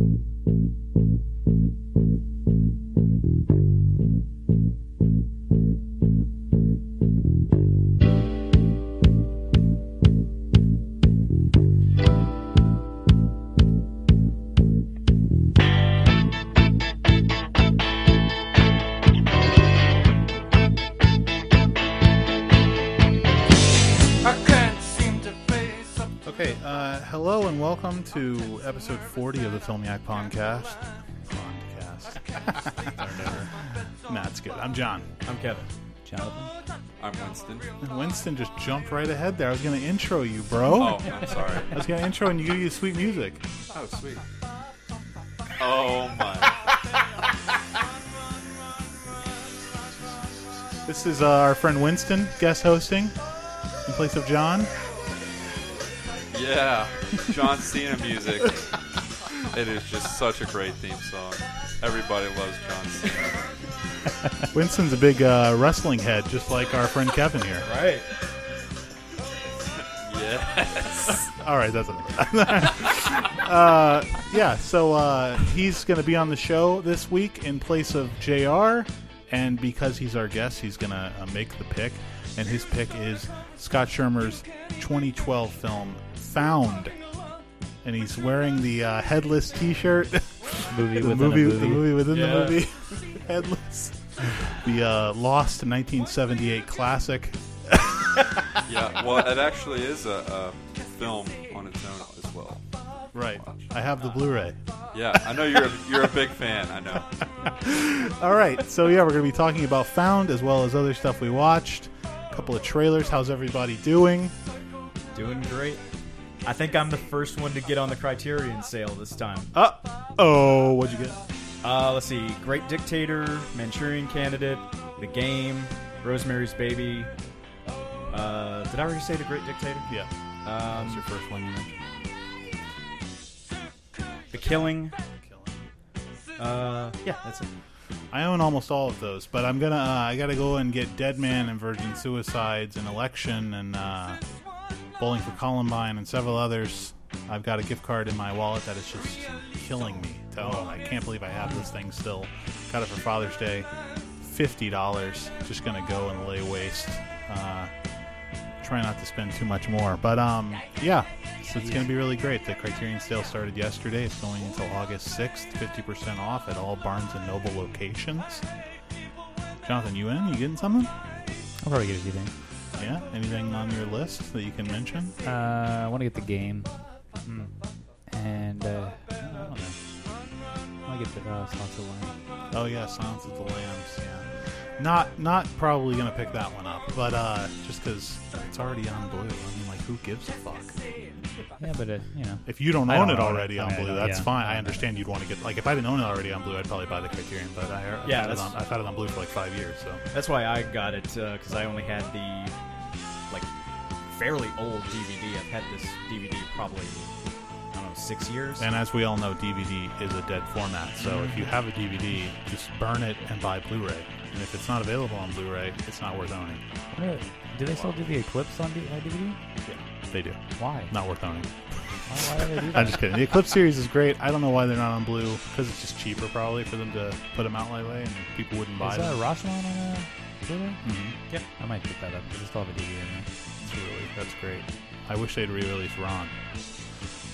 Thank you. And welcome to episode 40 of the Filmiac Podcast. Podcast. Whatever. nah, it's good. I'm John. I'm Kevin. Jonathan. I'm Winston. Winston just jumped right ahead there. I was going to intro you, bro. Oh, I'm sorry. I was going to intro and you give you sweet music. Oh, sweet. Oh my. This is uh, our friend Winston guest hosting in place of John. Yeah. John Cena music. It is just such a great theme song. Everybody loves John Cena. Winston's a big uh, wrestling head, just like our friend Kevin here. Right. Yes. All right, that's enough. uh, yeah, so uh, he's going to be on the show this week in place of JR, and because he's our guest, he's going to uh, make the pick, and his pick is Scott Schirmer's 2012 film Found, and he's wearing the uh, headless T-shirt, Movie the within movie, a the movie. movie within Yeah. the movie, headless, the uh, Lost 1978 classic. Yeah. Well, it actually is a, a film on its own as well. Right, I have the Blu-ray. Yeah, I know you're a, you're a big fan. I know. All right, so yeah, we're going to be talking about Found as well as other stuff we watched. A couple of trailers. How's everybody doing? Doing great. I think I'm the first one to get on the Criterion sale this time. Uh oh, what'd you get? Uh, let's see. Great Dictator, Manchurian Candidate, The Game, Rosemary's Baby. Uh, did I already say The Great Dictator? Yeah, that's Um, your first one you mentioned. the Killing. Uh, yeah, that's it. I own almost all of those, but I'm gonna. Uh, I gotta go and get Dead Man and Virgin Suicides and Election and uh, Bowling for Columbine and several others. I've got a gift card in my wallet that is just killing me. Oh, I can't believe I have this thing still. Got it for Father's Day. Fifty dollars. Just gonna go and lay waste. Uh, try not to spend too much more, but um, yeah. So it's gonna be really great. The Criterion sale started yesterday. It's going until August sixth. Fifty percent off at all Barnes and Noble locations. Jonathan, you in? You getting something? I'll probably get a few things. Yeah. Anything on your list that you can mention? Uh, I want to get the game, Hmm. and uh, I don't know. I want to get the uh, Silence of the Lambs. Oh yeah, Silence of the Lambs. Yeah. Not not probably gonna pick that one up, but uh, just because it's already on Blue. I mean, like, who gives a fuck? Yeah, but uh, you know, If you don't I own don't it own it. already I on mean, Blue, that's yeah. fine. I understand you'd want to get like if I didn't own it already on Blue, I'd probably buy the Criterion. But I, I've Yeah, had on, I've had it on Blue for like five years. So That's why I got it because I only had the like fairly old DVD. I've had this DVD probably I don't know six years. And as we all know, DVD is a dead format. So if you have a DVD, just burn it and buy Blu-ray. And if it's not available on Blu-ray, it's not worth owning. Are- do they still do the Eclipse on uh, DVD? Yeah, they do. Why? Not worth owning. Why, why do they do I'm just kidding. The Eclipse series is great. I don't know why they're not on Blue because it's just cheaper probably for them to put them out that way, and people wouldn't buy Is uh, them. Rashomon on uh, Blu-ray? Mhm. Yep. I might pick that up. I just still have a DVD in there. Really that's great. I wish they'd re-release Ran.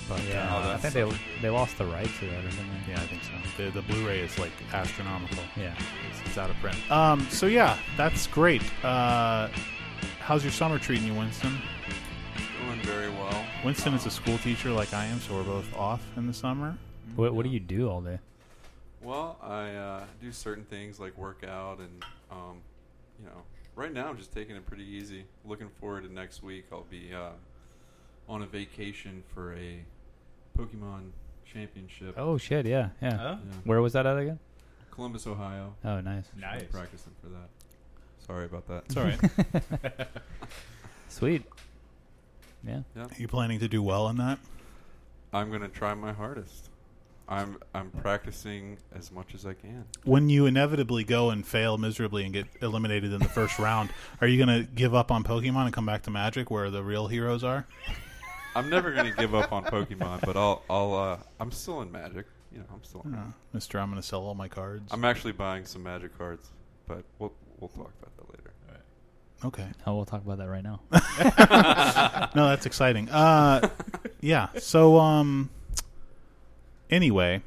But Yeah, uh, Oh, I think they they lost the rights to that, or something. yeah, I think so. The, the Blu-ray is like astronomical. Yeah. It's, it's out of print. Um, so yeah, that's great. Uh, how's your summer treating you, Winston? Doing very well. Winston is a school teacher like I am, so we're both off in the summer. What What do you do all day? Well, I uh, do certain things like work out and, um, you know, right now I'm just taking it pretty easy. Looking forward to next week. I'll be uh, on a vacation for a Pokemon Championship. Oh shit! Yeah, yeah. Huh? Yeah. Where was that at again? Columbus, Ohio. Oh, nice. Nice. I'm practicing for that. Sorry about that. It's all right. Sweet. Yeah. Yeah. Are you planning to do well in that? I'm gonna try my hardest. I'm I'm practicing as much as I can. When you inevitably go and fail miserably and get eliminated in the first round, are you going to give up on Pokemon and come back to Magic, where the real heroes are? I'm never gonna give up on Pokemon, but I'll I'll uh, I'm still in Magic. you know, I'm still. Uh, Mister, I'm going to sell all my cards. I'm actually buying some Magic cards, but we'll we'll talk about that later. okay. Oh, we'll talk about that right now. no, that's exciting. Uh, yeah. So, um, anyway,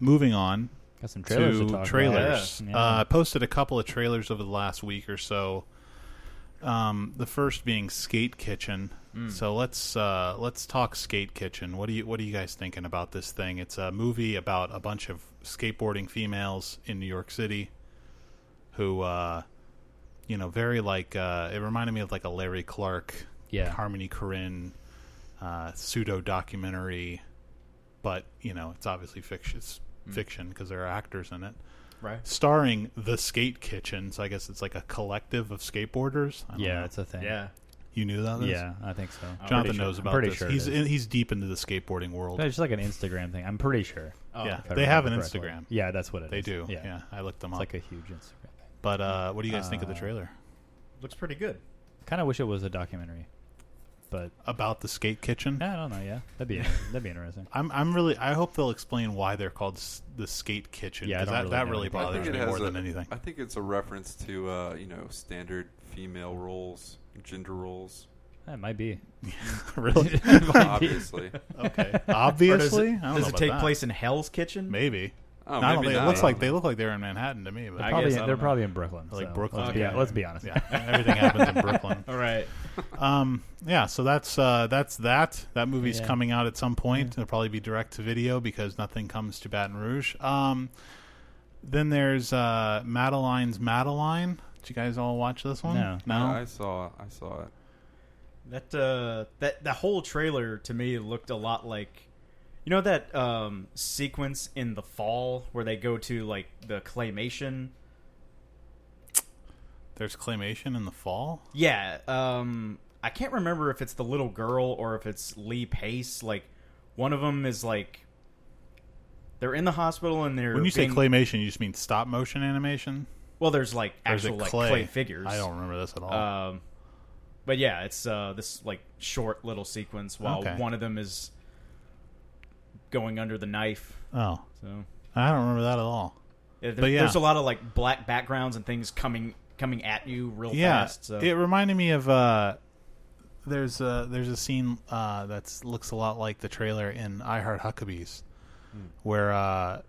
moving on Got some trailers to, to talk trailers. about. Yeah. Uh, I posted a couple of trailers over the last week or so. Um, the first being Skate Kitchen. Mm. So let's uh, let's talk Skate Kitchen. What do you what are you guys thinking about this thing? It's a movie about a bunch of skateboarding females in New York City who, uh, you know, very like uh, it reminded me of like a Larry Clark, Yeah. Harmony Korine uh, pseudo documentary, but you know it's obviously fiction. It's fiction because there are actors in it Right. starring the Skate Kitchen. So I guess it's like a collective of skateboarders. I don't yeah, know. it's a thing. Yeah. you knew that. Yeah, I think so. I'm Jonathan pretty sure- knows I'm about pretty this. Sure he's in, he's deep into the skateboarding world. It's just like an Instagram thing. I'm pretty sure. Oh, yeah, they have an correctly. Instagram. Yeah, that's what it is. They do. Yeah, Yeah, I looked them it's up. like a huge Instagram thing. but uh, what do you guys think of the Uh, trailer Looks pretty good. Kind of wish it was a documentary, but about the Skate Kitchen? I don't know. Yeah, that'd be that'd be interesting. I'm I'm really I hope they'll explain why they're called s- the Skate Kitchen. Yeah, I 'cause don't that really that know really anything about bothers me more has than anything. I think it's a reference to uh, you know standard female roles, gender roles. That might be. really? Obviously, okay. Or does Obviously, it, I don't does know it about take that. place in Hell's Kitchen? Maybe. oh, I don't maybe think- it not. looks like they look like they're in Manhattan to me. But I Probably, guess I they're know. probably in Brooklyn. Like so Brooklyn. Let's be, Okay. let's be honest. yeah, everything happens in Brooklyn. All right. Um, yeah, so that's uh, that's that. That movie's Yeah. coming out at some point. It'll probably be direct to video because nothing comes to Baton Rouge. Um, then there's uh, Madeline's Madeline. Did you guys all watch this one? No. no. Yeah, I saw. I saw it. That uh that the whole trailer to me looked a lot like you know that um sequence in the fall where they go to like the claymation There's claymation in the fall. Yeah, um I can't remember if it's the little girl or if it's Lee Pace like one of them is like they're in the hospital and they're When you say claymation, you just mean stop motion animation. well there's like Or is it actual like clay? clay figures. I don't remember this at all. Um, but yeah, it's uh, this like short little sequence while Okay. one of them is going under the knife. oh, So I don't remember that at all. yeah, there- But yeah. there's a lot of like black backgrounds and things coming coming at you real yeah, fast. So it reminded me of uh, there's a there's a scene uh, that looks a lot like the trailer in I Heart Huckabees, Hmm. where uh,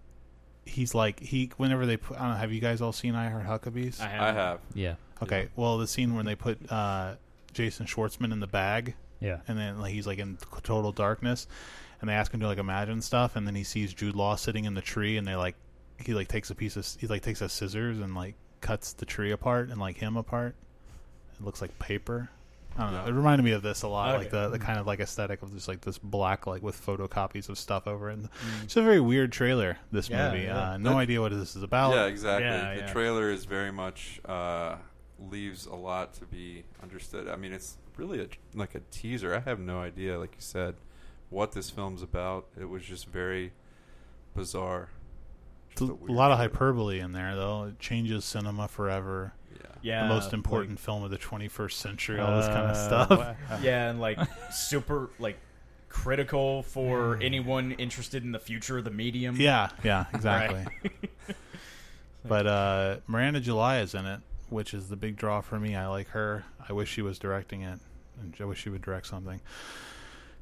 he's like he whenever they put I don't know have you guys all seen I Heart Huckabees? I have, I have. Yeah, okay, well the scene when they put uh, Jason Schwartzman in the bag yeah. and then like he's like in total darkness and they ask him to like imagine stuff and then he sees Jude Law sitting in the tree and they like he like takes a piece of he like takes a scissors and like cuts the tree apart and like him apart it looks like paper I don't know Yeah. it reminded me of this a lot Okay. like the, the kind of like aesthetic of just like this black like with photocopies of stuff over it Mm. it's a very weird trailer this Yeah, movie yeah. uh, no That- idea what this is about Yeah, exactly. Yeah, the yeah. trailer is very much uh, leaves a lot to be understood. I mean, it's really a, like a teaser. I have no idea, like you said, what this film's about. It was just very bizarre. Just a lot of hyperbole in there though it changes cinema forever Yeah. yeah, the most important like- film of the 21st century all this kind of Uh, stuff wha- yeah, and like super like critical for anyone interested in the future of the medium. Yeah, yeah, exactly. Right. but uh, Miranda July is in it, which is the big draw for me. I like her. I wish she was directing it, I wish she would direct something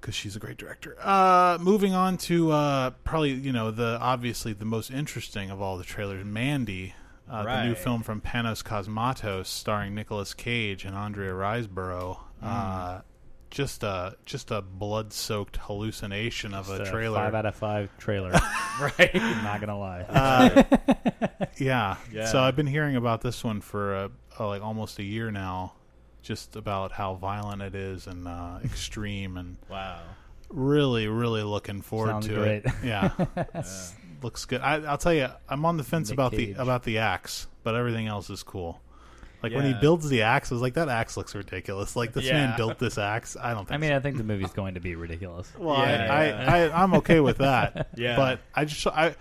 because she's a great director. Uh, moving on to uh, probably you know the obviously the most interesting of all the trailers, Mandy. Uh, The new film from Panos Cosmatos, starring Nicolas Cage and Andrea Riseborough. Uh, just a just a blood-soaked hallucination of Just a trailer. Five out of five trailer. right. I'm not gonna lie. Uh, yeah. Yeah. So I've been hearing about this one for uh, uh, like almost a year now, just about how violent it is and uh, extreme, and Wow. really, really looking forward Sounds to great. it. Yeah, looks good. I, I'll tell you, I'm on the fence Nick about Cage. the about the axe, but everything else is cool. Like when he builds the axe, I was like, that axe looks ridiculous. Like this man built this axe. I don't think. I mean, so. I think the movie's going to be ridiculous. Well, Yeah, I, yeah. I, I, I'm okay with that. Yeah. But I just, I,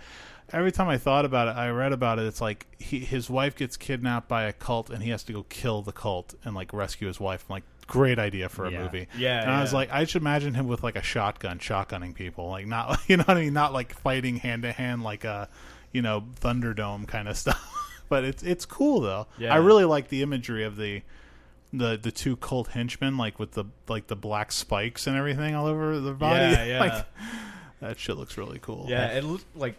every time I thought about it, I read about it. It's like he, his wife gets kidnapped by a cult, and he has to go kill the cult and like rescue his wife from like great idea for a Yeah. movie. Yeah, and I was like, I should imagine him with like a shotgun, shotgunning people, like not, you know what I mean, not like fighting hand to hand like a, you know, Thunderdome kind of stuff. but it's it's cool though. Yeah. I really like the imagery of the. The, the two cult henchmen like with the like the black spikes and everything all over their body Yeah, yeah. Like, that shit looks really cool Yeah, it looked like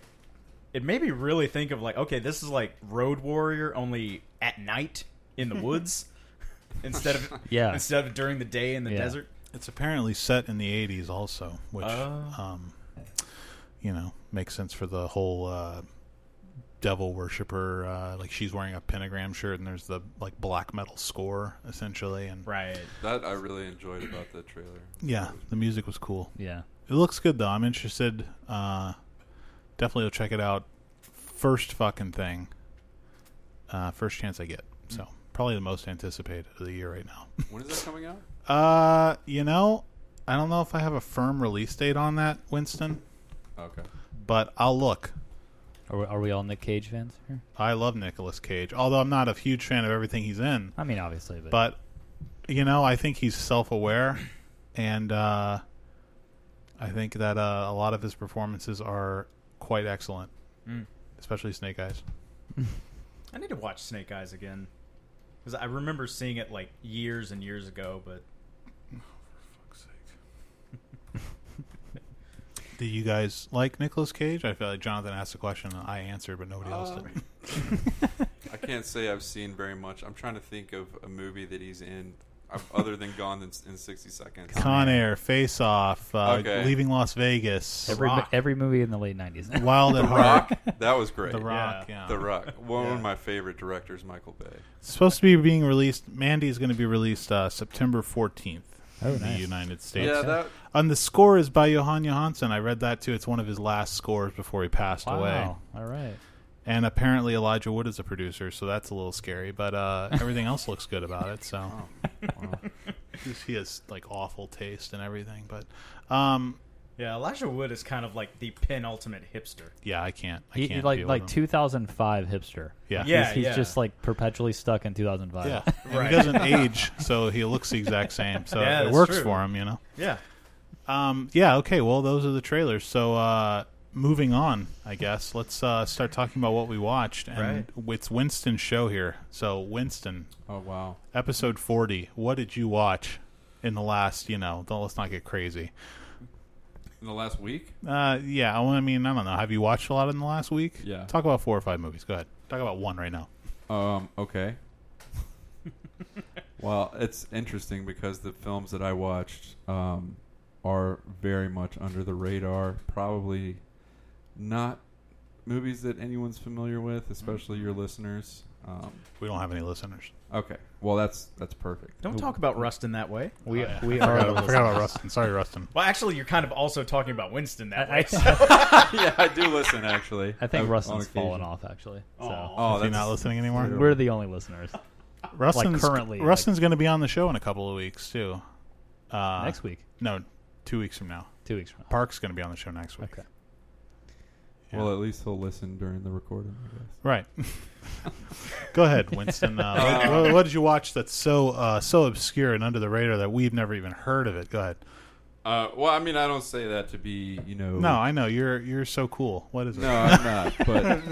it made me really think of like, okay, this is like Road Warrior only at night in the woods instead of Yeah. instead of during the day in the Yeah. desert. It's apparently set in the 80s also, which Oh. um, you know, makes sense for the whole uh, devil worshiper uh, like she's wearing a pentagram shirt and there's the like black metal score essentially and Right. That I really enjoyed about the trailer. yeah, the music was cool. Yeah. It looks good though. I'm interested uh, definitely will check it out first fucking thing. Uh, first chance I get. So, probably the most anticipated of the year right now. When is that coming out? Uh, you know, I don't know if I have a firm release date on that, Winston, Okay. but I'll look. Are we, are we all Nick Cage fans here? I love Nicolas Cage, although I'm not a huge fan of everything he's in. I mean, obviously, but, But you know, I think he's self-aware, and uh, I think that uh, a lot of his performances are quite excellent, Mm. especially Snake Eyes. I need to watch Snake Eyes again because I remember seeing it like years and years ago, but fuck sake. Do you guys like Nicolas Cage? I feel like Jonathan asked a question and I answered, but nobody else Um, did. I can't say I've seen very much. I'm trying to think of a movie that he's in uh, other than Gone in, in 60 Seconds. Con Air, Face Off, uh, Okay. Leaving Las Vegas, every Rock. every movie in the late '90s. Wild at Heart, Rock. That was great. The Rock, yeah. The Rock. One Yeah. of my favorite directors, Michael Bay. It's supposed to be being released. Mandy is going to be released uh, September 14th Oh, in the nice. United States. Yeah, that. And the score is by Jóhann Jóhannsson. I read that too. It's one of his last scores before he passed away. Wow. All right. And apparently Elijah Wood is a producer, so that's a little scary. But uh, everything else looks good about it. So Oh, wow. He has like awful taste and everything. But um, yeah, Elijah Wood is kind of like the penultimate hipster. yeah, I can't. I He, can't like deal like with him. 2005 hipster. Yeah, Yeah. he's, he's just like perpetually stuck in 2005. yeah. And Right. He doesn't age, so he looks the exact same. So Yeah, it that's works true. for him, you know. Yeah, Um, yeah, okay. Well, those are the trailers. So, uh, moving on, I guess. Let's uh, start talking about what we watched. And it's Winston's show here. So, Winston, Oh, wow. episode 40. What did you watch in the last, you know, don't, let's not get crazy. In the last week? Uh, yeah, I mean, I don't know. Have you watched a lot in the last week? Yeah. Talk about four or five movies. Go ahead. Talk about one right now. Um, okay. well, it's interesting because the films that I watched um, are very much under the radar. Probably not movies that anyone's familiar with, especially your listeners. Um, We don't have any listeners. okay, well that's that's perfect. don't talk about Rustin that way. We Oh, yeah. we I are. forgot, the I forgot about. Rustin. Sorry, Rustin. Well, actually, you're kind of also talking about Winston that way. I, yeah, I do listen actually. I think On- on Rustin's fallen off actually. So Aw. Oh, Is he that's not listening anymore? we're the only listeners. Rustin's, currently, like- Rustin's going to be on the show in a couple of weeks, too. Uh, Next week, No, two weeks from now. two weeks from now. Park's going to be on the show next week. Okay. Yeah. Well, at least he'll listen during the recording. I guess. Right. Go ahead, Winston. Uh, what, what, what did you watch that's so uh, so obscure and under the radar that we've never even heard of it? Go ahead. Uh, well, I mean, I don't say that to be, you know. No, I know you're you're so cool. What is it? No, I'm not. But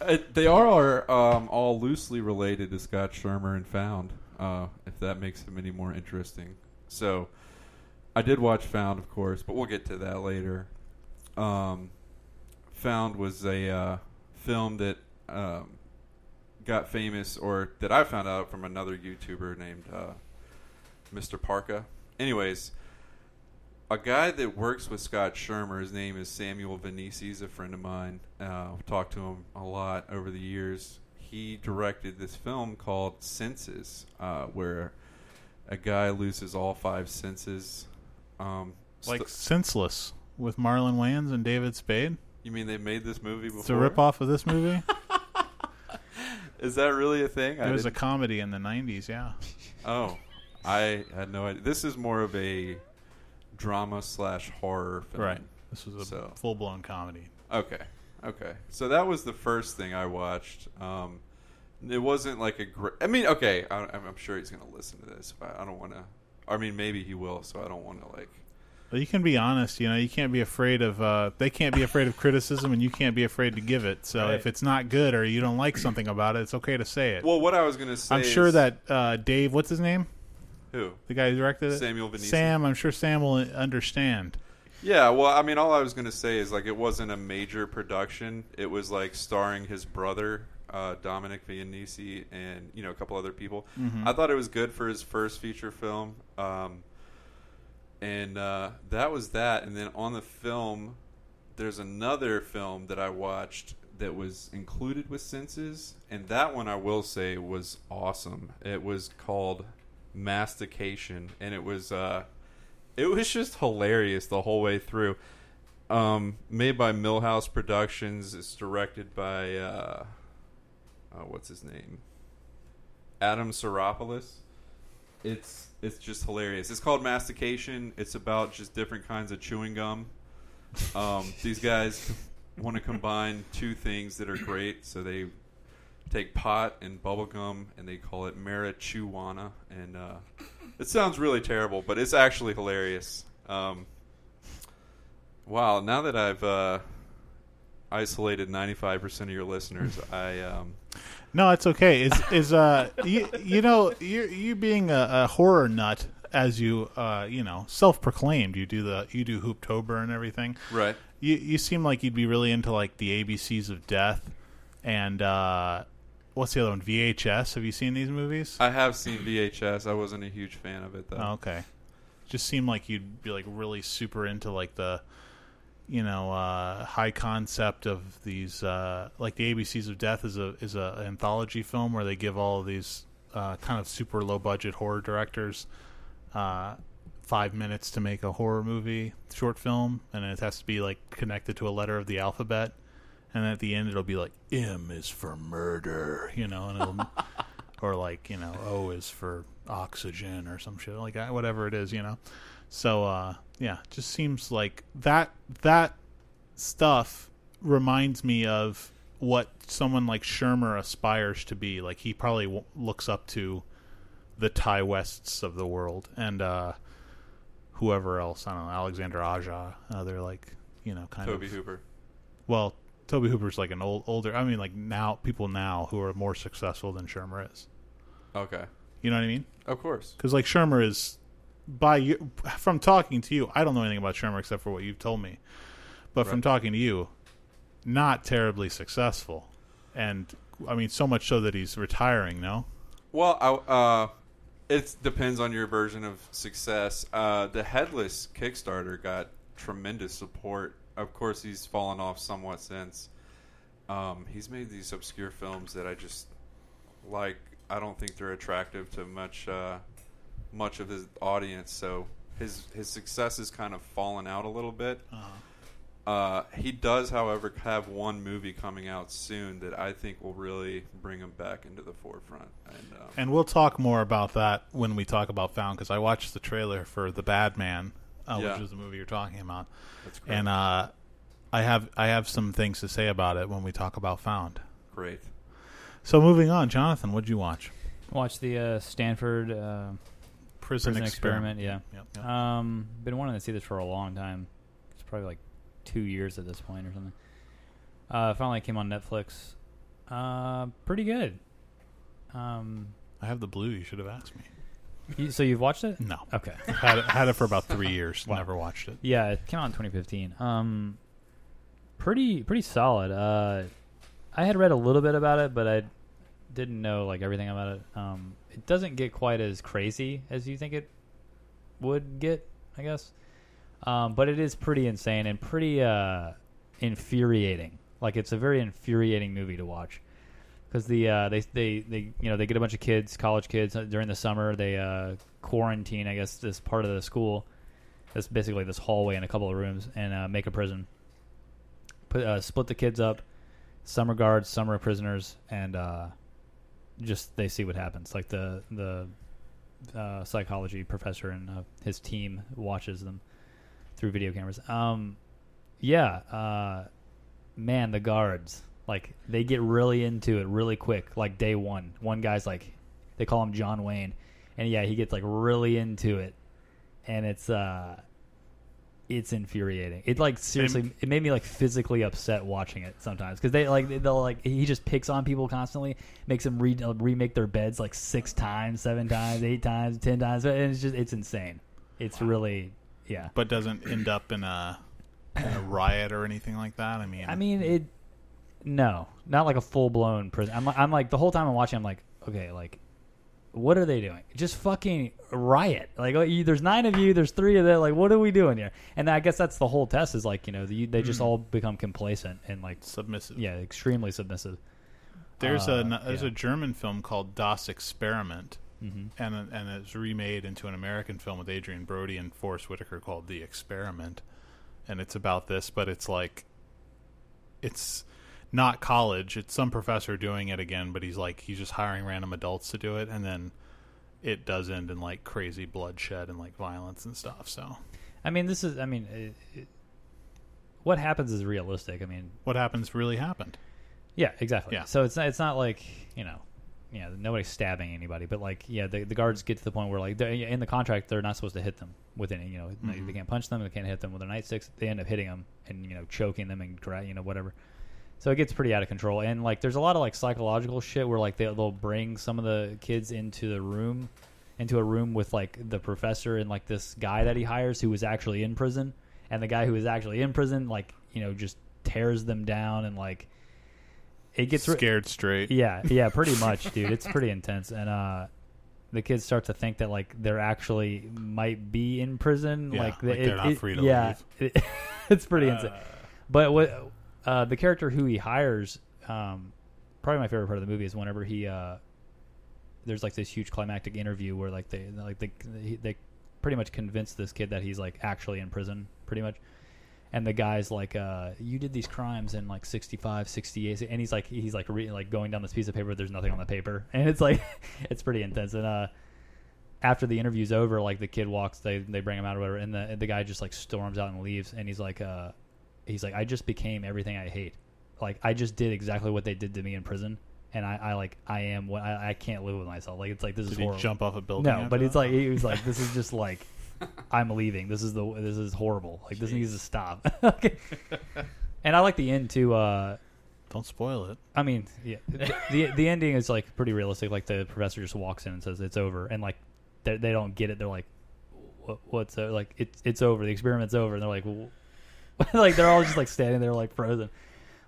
uh, they are um, all loosely related to Scott Schirmer and Found, uh, if that makes him any more interesting. So, I did watch Found, of course, but we'll get to that later. Um, Found was a uh, film that um, got famous, or that I found out from another YouTuber named uh, Mr. Parka. Anyways, a guy that works with Scott Schirmer, his name is Samuel Venisi, he's a friend of mine. Uh, I've talked to him a lot over the years. He directed this film called Senses, uh, where a guy loses all five senses. Um, like st- Senseless with Marlon Wayans and David Spade. You mean they made this movie before? It's a ripoff of this movie. Is that really a thing? It was a comedy in the '90s. Yeah. Oh, I had no idea. This is more of a drama slash horror film. Right. This was a So- full blown comedy. Okay. Okay. So that was the first thing I watched. Um, it wasn't like a great. I mean, okay, I, I'm I'm sure he's gonna listen to this. But I don't want to. I mean, maybe he will. So I don't want to like. Well, you can be honest. You know, you can't be afraid of. Uh, they can't be afraid of criticism, and you can't be afraid to give it. So Right. if it's not good or you don't like something about it, it's okay to say it. Well, what I was gonna say. I'm sure is- that uh, Dave, what's his name, who the guy who directed it, Samuel. Sam. I'm sure Sam will understand. Yeah, well, I mean, all I was gonna say is like it wasn't a major production. It was like starring his brother, uh, Dominic Vianisi, and you know a couple other people. I thought it was good for his first feature film, um, and uh, that was that. And then on the film, there's another film that I watched that was included with Senses, and that one I will say was awesome. It was called Mastication, and it was. Uh, it was just hilarious the whole way through. Um, made by Millhouse Productions. It's directed by uh, uh, what's his name? Adam Saropoulos. It's it's just hilarious. It's called Mastication. It's about just different kinds of chewing gum. Um, these guys want to combine two things that are great, so they take pot and bubble gum and they call it marijuana. And uh, it sounds really terrible, but it's actually hilarious. Um, wow! Now that I've uh, isolated ninety five percent of your listeners, I um, No, it's okay. Is is uh you you know you you being a, a horror nut as you uh you know self proclaimed you do the you do Hooptober and everything. right. You you seem like you'd be really into like the ABCs of death and uh what's the other one VHS. Have you seen these movies? I have seen VHS. I wasn't a huge fan of it though. Oh, okay. Just seemed like you'd be like really super into like the you know uh high concept of these uh like the ABCs of Death is a is a anthology film where they give all of these uh kind of super low budget horror directors uh 5 minutes to make a horror movie short film and it has to be like connected to a letter of the alphabet and at the end it'll be like M is for murder, you know, and it'll or like you know O is for oxygen or some shit like that, whatever it is, you know. So uh, yeah, just seems like that that stuff reminds me of what someone like Schirmer aspires to be. Like he probably w- looks up to the Ti Wests of the world and uh, whoever else. I don't know, Alexander Aja. Uh, they're like you know kind Toby of Tobe Hooper. well. Tobe Hooper's like an old, older. I mean, like now people now who are more successful than Schirmer is. Okay. You know what I mean? Of course. because like Schirmer is by you from talking to you, I don't know anything about Schirmer except for what you've told me. But from talking to you, not terribly successful, and I mean so much so that he's retiring. No, Well, I, uh, it depends on your version of success. Uh, the Headless Kickstarter got tremendous support. Of course, he's fallen off somewhat since. Um, he's made these obscure films that I just like. I don't think they're attractive to much uh, much of his audience. So his his success has kind of fallen out a little bit. Uh, he does, however, have one movie coming out soon that I think will really bring him back into the forefront. And, um, and we'll talk more about that when we talk about Found because I watched the trailer for The Bad Man, uh, Yeah. which is the movie you're talking about, that's great. and uh, I have I have some things to say about it when we talk about Found. great. So moving on, Jonathan, what'd you watch? Watch the uh, Stanford uh, Prison, Prison Experiment. Yeah. Yep, yep. Um, been wanting to see this for a long time. It's probably like two years at this point or something. Uh, finally came on Netflix. Uh, pretty good. Um, I have the blue. You should have asked me. you, so you've watched it? No, Okay. had it, had it for about three years. Wow. Never watched it. Yeah, it came out in 2015. Um, pretty pretty solid. Uh, I had read a little bit about it, but I didn't know like everything about it. Um, it doesn't get quite as crazy as you think it would get, I guess. Um, but it is pretty insane and pretty uh, infuriating. Like it's a very infuriating movie to watch because the uh, they they they you know they get a bunch of kids, college kids uh, during the summer. They uh, quarantine, I guess, this part of the school. That's basically this hallway and a couple of rooms, and uh, make a prison. Put uh, split the kids up. Some are guards, some are prisoners, and just they see what happens. Like the the uh, psychology professor and uh, his team watches them through video cameras. Um, yeah, uh, man, the guards Like they get really into it really quick. Like day one, one guy's like, they call him John Wayne, and yeah, he gets like really into it, and it's uh, it's infuriating. It like seriously, it made me like physically upset watching it sometimes because they like they'll like he just picks on people constantly, makes them re- uh, remake their beds like six times, seven times, eight times, ten times, and it's just it's insane. It's really yeah. but doesn't end up in a, in a riot or anything like that. I mean, I mean it. No, not like a full blown prison. I'm, I'm like the whole time I'm watching. I'm like, okay, like, what are they doing? Just fucking riot. Like, oh, you, there's nine of you. There's three of them. Like, what are we doing here? And I guess that's the whole test. Is like, you know, the, they just all become complacent and like, submissive. yeah, extremely submissive. There's Uh, a there's yeah. a German film called Das Experiment, hmm and and it's remade into an American film with Adrien Brody and Forest Whitaker called The Experiment, and it's about this, but it's like, it's not college. It's some professor doing it again, but he's like he's just hiring random adults to do it, and then it does end in like crazy bloodshed and like violence and stuff. So I mean, this is. I mean, it, it, what happens is realistic. I mean, what happens really happened. Yeah, exactly. Yeah. So it's not, it's not like you know, yeah, nobody's stabbing anybody, but like yeah, the, the guards get to the point where like they're- in the contract they're not supposed to hit them with any you know they, Mhm. they can't punch them, they can't hit them with their nightsticks. They end up hitting them and you know choking them and you know whatever. So it gets pretty out of control, and like there's a lot of like psychological shit where like they, they'll bring some of the kids into the room, into a room with like the professor and like this guy that he hires who was actually in prison, and the guy who was actually in prison like you know just tears them down and like it gets re- scared straight. yeah, yeah, pretty much, dude. It's pretty intense, and uh, the kids start to think that like they're actually might be in prison, Yeah, like, like they're not free to yeah, it- it's pretty insane. Uh, But what uh, the character who he hires, um, probably my favorite part of the movie is whenever he uh, there's like this huge climactic interview where like they like they they pretty much convince this kid that he's like actually in prison, pretty much. And the guy's like, uh, "You did these crimes in like 65, 68," and he's like, he's like, re- like going down this piece of paper. There's nothing on the paper, and it's like, it's pretty intense. And uh, after the interview's over, like the kid walks, they they bring him out or whatever, and the the guy just like storms out and leaves, and he's like, uh, he's like, I just became everything I hate. Like I just did exactly what they did to me in prison, and I, I like I am what I, I can't live with myself. Like it's like this is did he horrible. jump off a building? no, after but it's like he was like this is just like I'm leaving. This is the this is horrible. Like this needs to stop. okay. And I like the end too. Uh, don't spoil it. I mean, yeah, the, the the ending is like pretty realistic. Like the professor just walks in and says it's over, and like they, they don't get it. They're like, what, "What's uh, like it's it's over. The experiment's over." And they're like, well, like they're all just like standing there like frozen.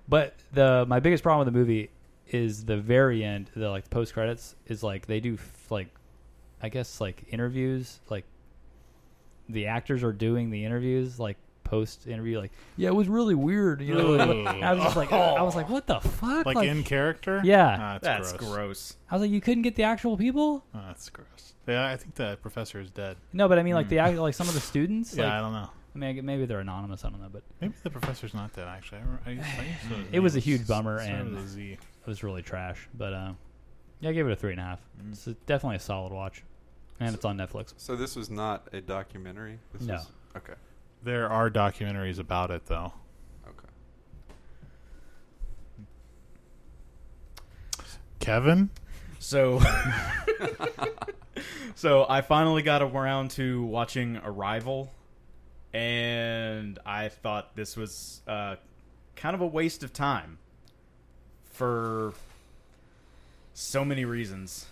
But the my biggest problem with the movie is the very end. The like post credits is like they do f- like I guess like interviews. Like the actors are doing the interviews like post interview. Like yeah, it was really weird. You know, Ooh. I was just like I was like, what the fuck? Like, in character? Yeah. Ah, that's, That's gross. gross. I was like, you couldn't get the actual people? Oh, that's gross. Yeah, I think the professor is dead. No, but I mean, like the like some of the students. yeah, like, I don't know. I mean, maybe they're anonymous. I don't know, but Maybe the professor's not dead. Actually, I, I, I used It was a huge bummer, started and- with it was really trash. But uh, yeah, I gave it a three and a half. It's a- definitely a solid watch, and it's on Netflix. So this was not a documentary. This No. Was, okay. There are documentaries about it, though. Okay. Kevin, So, so I finally got around to watching Arrival, and I thought this was uh, kind of a waste of time for so many reasons.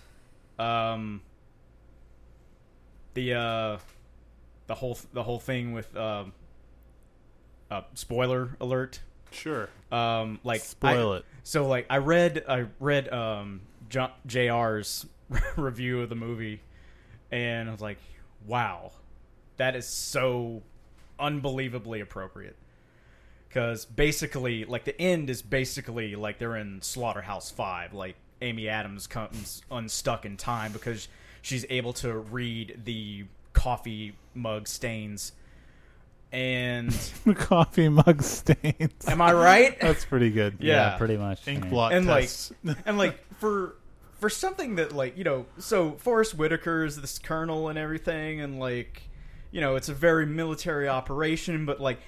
Um, the uh, the whole the whole thing with um, uh, spoiler alert. sure. Um, like Spoil I- it. So like I read I read um Jo- JR's review of the movie and I was like, wow. That is so unbelievably appropriate. Cuz basically like the end is basically like they're in Slaughterhouse 5 like Amy Adams comes unstuck in time because she's able to read the coffee mug stains and coffee mug stains. am I right? That's pretty good. Yeah. pretty much. Ink yeah. blot And, like, and like for for something that like you know so Forest Whitaker is this colonel and everything and like you know it's a very military operation but like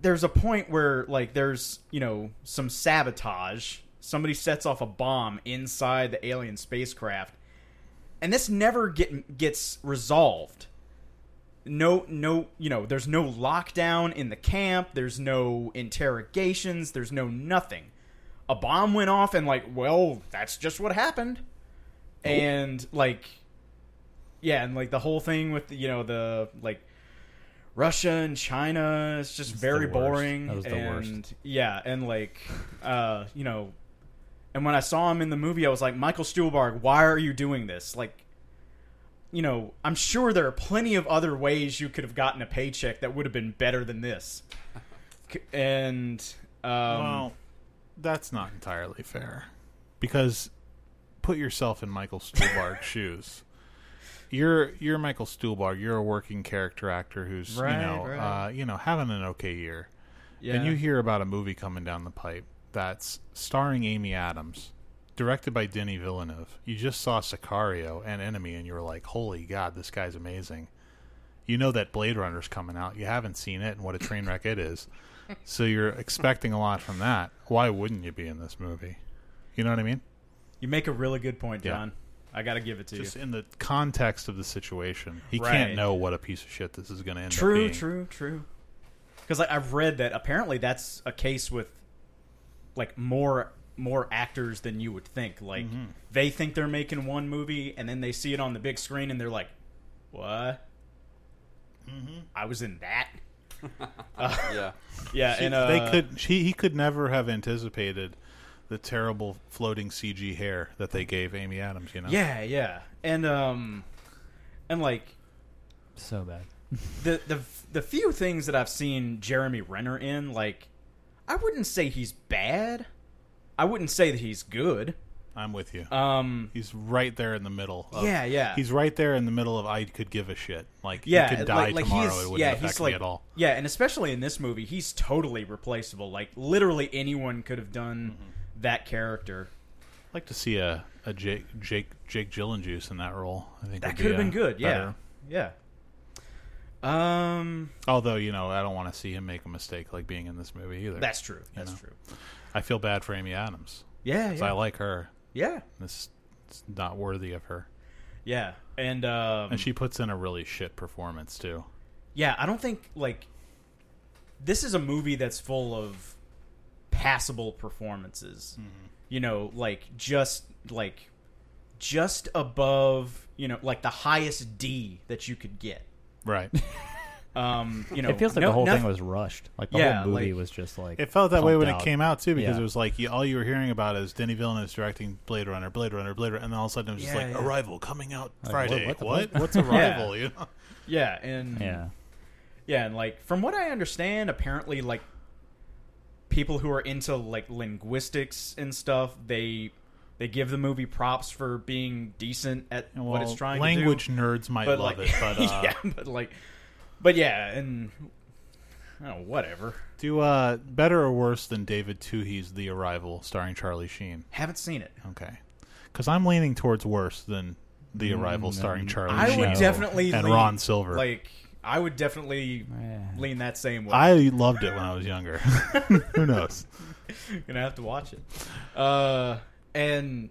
there's a point where like there's you know some sabotage. Somebody sets off a bomb inside the alien spacecraft, and this never get gets resolved. No, no, you know, there's no lockdown in the camp. There's no interrogations. There's no nothing. A bomb went off, and like, well, that's just what happened. And like, yeah, and like the whole thing with you know the like Russia and China is just It's very boring. That was the and worst. yeah, and like uh, you know, and when I saw him in the movie, I was like, Michael Stuhlbarg, why are you doing this? Like, you know, I'm sure there are plenty of other ways you could have gotten a paycheck that would have been better than this. And um, well, that's not entirely fair because put yourself in Michael Stuhlbarg's shoes. You're you're Michael Stuhlbarg. You're a working character actor who's Right, you know right. uh, you know having an okay year, yeah, and you hear about a movie coming down the pipe that's starring Amy Adams, directed by Denny Villeneuve. You just saw Sicario and Enemy, and you were like, "Holy God, this guy's amazing." You know that Blade Runner's coming out. You haven't seen it, and what a train wreck it is. So you're expecting a lot from that. Why wouldn't you be in this movie? You know what I mean? you make a really good point, Yeah. John. I got to give it to you. Just you. in the context of the situation, he Right. can't know what a piece of shit this is going to end up True, being. true, true. Because like, I've read that apparently that's a case with like more more actors than you would think. Like Mm-hmm. they think they're making one movie, and then they see it on the big screen, and they're like, "What? Mm-hmm. I was in that." yeah. Yeah, She- and uh, they could. He, he could never have anticipated the terrible floating CG hair that they gave Amy Adams. You know. Yeah, yeah, and um, and like So bad. the the the few things that I've seen Jeremy Renner in, like, I wouldn't say he's bad. I wouldn't say that he's good. I'm with you. Um, He's right there in the middle. Of, yeah, yeah. He's right there in the middle of I could give a shit. Like yeah, he could die like tomorrow. he's it wouldn't yeah, affect he's me like at all. yeah, and especially in this movie, he's totally replaceable. Like literally anyone could have done Mm-hmm. That character. I'd like to see a, a Jake Jake Jake Gyllenjuice in that role. I think That could be, have been good. Yeah, better. yeah. Um, Although you know, I don't want to see him make a mistake like being in this movie either. that's true. That's know. true. I feel bad for Amy Adams. Yeah, yeah, I like her. yeah, This is not worthy of her, yeah. And um, and she puts in a really shit performance too. Yeah, I don't think like this is a movie that's full of passable performances. Mm-hmm. You know, like just like just above, you know, like the highest D that you could get. Right. Um, you know, it feels like no- the whole noth- thing was rushed. Like the Yeah, whole movie like- was just like It felt that way when out. it came out too, because Yeah. it was like you, all you were hearing about is Denny Villeneuve's directing Blade Runner, Blade Runner, Blade Runner, and then all of a sudden it was just like yeah. Arrival coming out Like, Friday. what- What? what? What's Arrival? You know? Yeah, and Yeah. Yeah, and like from what I understand, apparently like people who are into like linguistics and stuff, they they give the movie props for being decent at Well, what it's trying language to do. Language nerds might but love like, it, but uh, yeah, but like, but yeah, and oh, whatever. do uh, better or worse than David Twohy's The Arrival, starring Charlie Sheen? Haven't seen it. Okay, because I'm leaning towards worse than The Arrival, Mm, starring um, Charlie I Sheen would definitely and lean, Ron Silver. Like, I would definitely lean that same way. I loved it when I was younger. Who knows? gonna have to watch it. Uh, and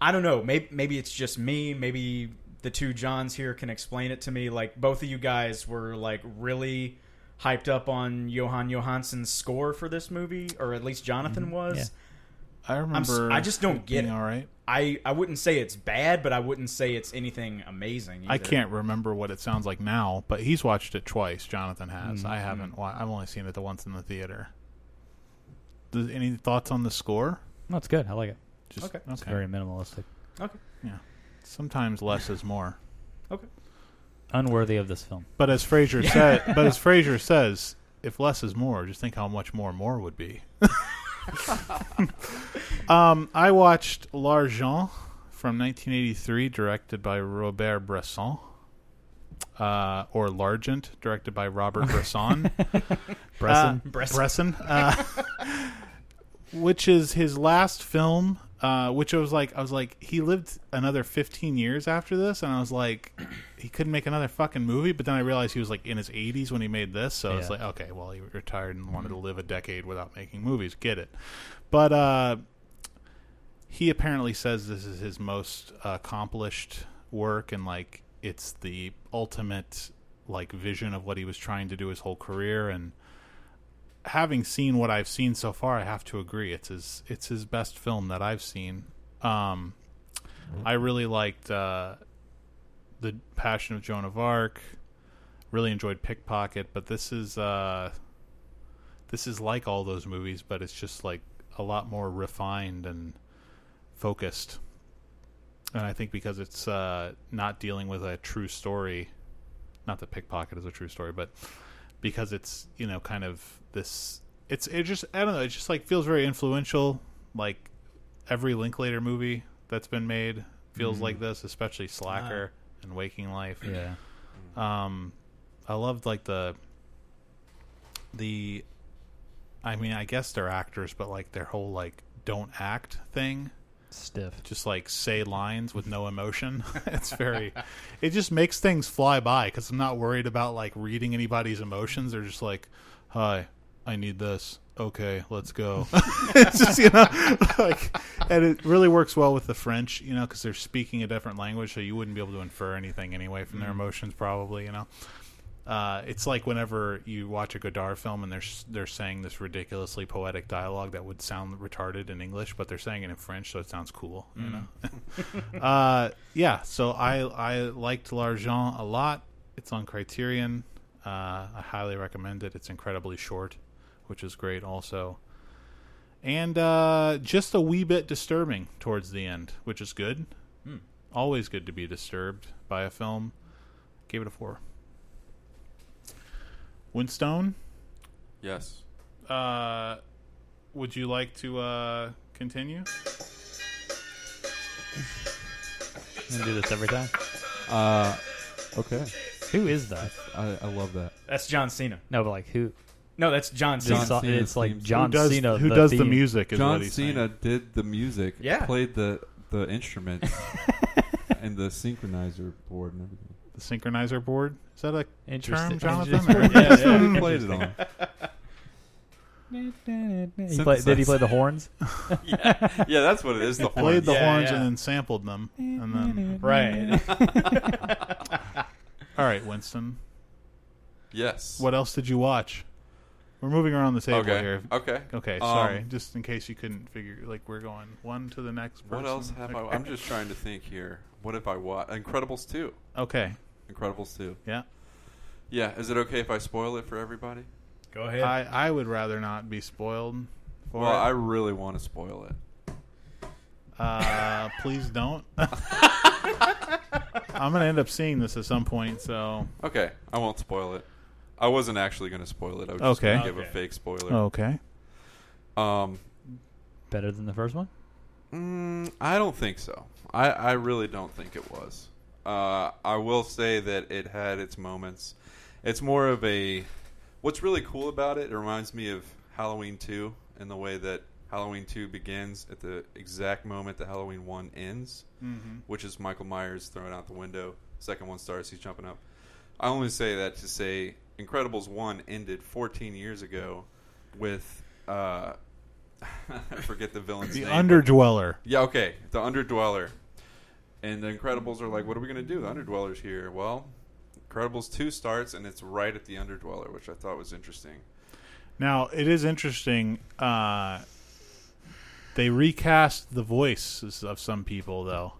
I don't know. Maybe maybe it's just me. Maybe the two Johns here can explain it to me. Like both of you guys were like really hyped up on Jóhann Jóhannsson's score for this movie, or at least Jonathan was. Yeah. I remember. I just don't it get being it. All right. I I wouldn't say it's bad, but I wouldn't say it's anything amazing. I can't remember what it sounds like now, but he's watched it twice. Jonathan has. Mm-hmm. I haven't. I've only seen it the once in the theater. Does, any thoughts on the score? That's good. I like it. Just, Okay. It's very minimalistic. Okay. Yeah. Sometimes less is more. Okay. Unworthy of this film. But as Frasier said, but as Frasier says, if less is more, just think how much more more would be. um, I watched L'Argent from 1983, directed by Robert Bresson, uh, or L'Argent, directed by Robert Bresson. Bresson. Uh, Bresson. Bresson, uh, which is his last film uh, which I was like, I was like, he lived another 15 years after this, and I was like, he couldn't make another fucking movie. But then I realized he was like in his 80s when he made this, so it's like, okay, well, he retired and wanted to live a decade without making movies. Get it? But uh, he apparently says this is his most accomplished work, and like it's the ultimate like vision of what he was trying to do his whole career, and having seen what I've seen so far, I have to agree it's his it's his best film that I've seen. Um, I really liked uh, the Passion of Joan of Arc. Really enjoyed Pickpocket, but this is uh, this is like all those movies, but it's just like a lot more refined and focused. And I think because it's uh, not dealing with a true story, not that Pickpocket is a true story, but because it's you know kind of this it's it just I don't know it just like feels very influential like every Linklater movie that's been made feels like this especially Slacker and Waking Life Yeah. um I loved like the the I mean I guess they're actors but like their whole like don't act thing Stiff. just like say lines with no emotion. it's very, it just makes things fly by because I'm not worried about like reading anybody's emotions. They're just like, "Hi, I need this. Okay, let's go." it's just you know, like, and it really works well with the French, you know, because they're speaking a different language, so you wouldn't be able to infer anything anyway from their emotions, probably, you know. Uh, it's like whenever you watch a Godard film and they're they're saying this ridiculously poetic dialogue that would sound retarded in English, but they're saying it in French, so it sounds cool. You know. uh, yeah. So I I liked L'Argent a lot. It's on Criterion. Uh, I highly recommend it. It's incredibly short, which is great also, and uh, just a wee bit disturbing towards the end, which is good. Always good to be disturbed by a film. Gave it a four. Winston, Yes. uh, would you like to uh, continue? You gonna do this every time? Uh, okay. Who is that? I, I love that. That's John Cena. No, but like who? No, that's John John Cena. So- Cena's it's like theme. John who does, Cena. who the does the theme. music? Is John what he's Cena saying. did the music. Yeah. Played the the instrument and the synchronizer board and everything. The synchronizer board. Is that a Interesting. term, Jonathan? Interesting. or- Yeah, That's yeah. what he played it on. He play, did he play the horns? yeah, yeah, that's what it is. The horn. Played the Yeah, horns yeah. and then sampled them, and then Right. all right, Winston. Yes. What else did you watch? We're moving around the table Okay. here. Okay. Okay, Um, sorry. Just in case you couldn't figure, like we're going one to the next. Person. What else have I? I'm just trying to think here. What have I watched? Incredibles 2. okay. Incredibles 2. Yeah, Yeah. Is it okay if I spoil it for everybody? Go ahead. I I would rather not be spoiled. For Well, it. I really want to spoil it. Uh, please don't. I'm gonna end up seeing this at some point, so Okay, I won't spoil it. I wasn't actually going to spoil it. I was just Okay. going to give a Okay. fake spoiler. okay. Um, Better than the first one? Mm, I don't think so. I, I really don't think it was. Uh, I will say that it had its moments. It's more of a. What's really cool about it, it reminds me of Halloween 2 in the way that Halloween 2 begins at the exact moment that Halloween 1 ends, Mm-hmm. which is Michael Myers throwing out the window. Second one starts, he's jumping up. I only say that to say Incredibles 1 ended 14 years ago with. Uh, I forget the villain's The name. Underdweller. Yeah, okay. The Underdweller. And the Incredibles are like, what are we going to do? The Underdweller's here. Well, Incredibles 2 starts, and it's right at the Underdweller, which I thought was interesting. Now it is interesting. Uh, they recast the voices of some people, though.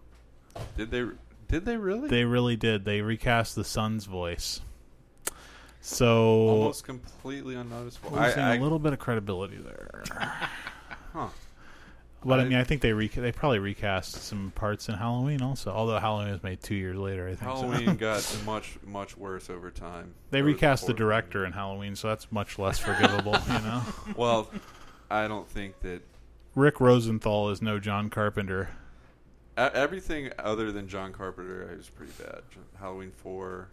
Did they Did they really? They really did. They recast the son's voice. So Almost completely unnoticeable. I, losing I, a little bit of credibility there. huh. But I, I- mean, I think they rec- they probably recast some parts in Halloween also. Although Halloween was made two years later, I think. so. Halloween got much, much worse over time. they recast the before. director in Halloween, so that's much less forgivable. you know, Well, I don't think that Rick Rosenthal is no John Carpenter. everything other than John Carpenter is pretty bad. Halloween 4,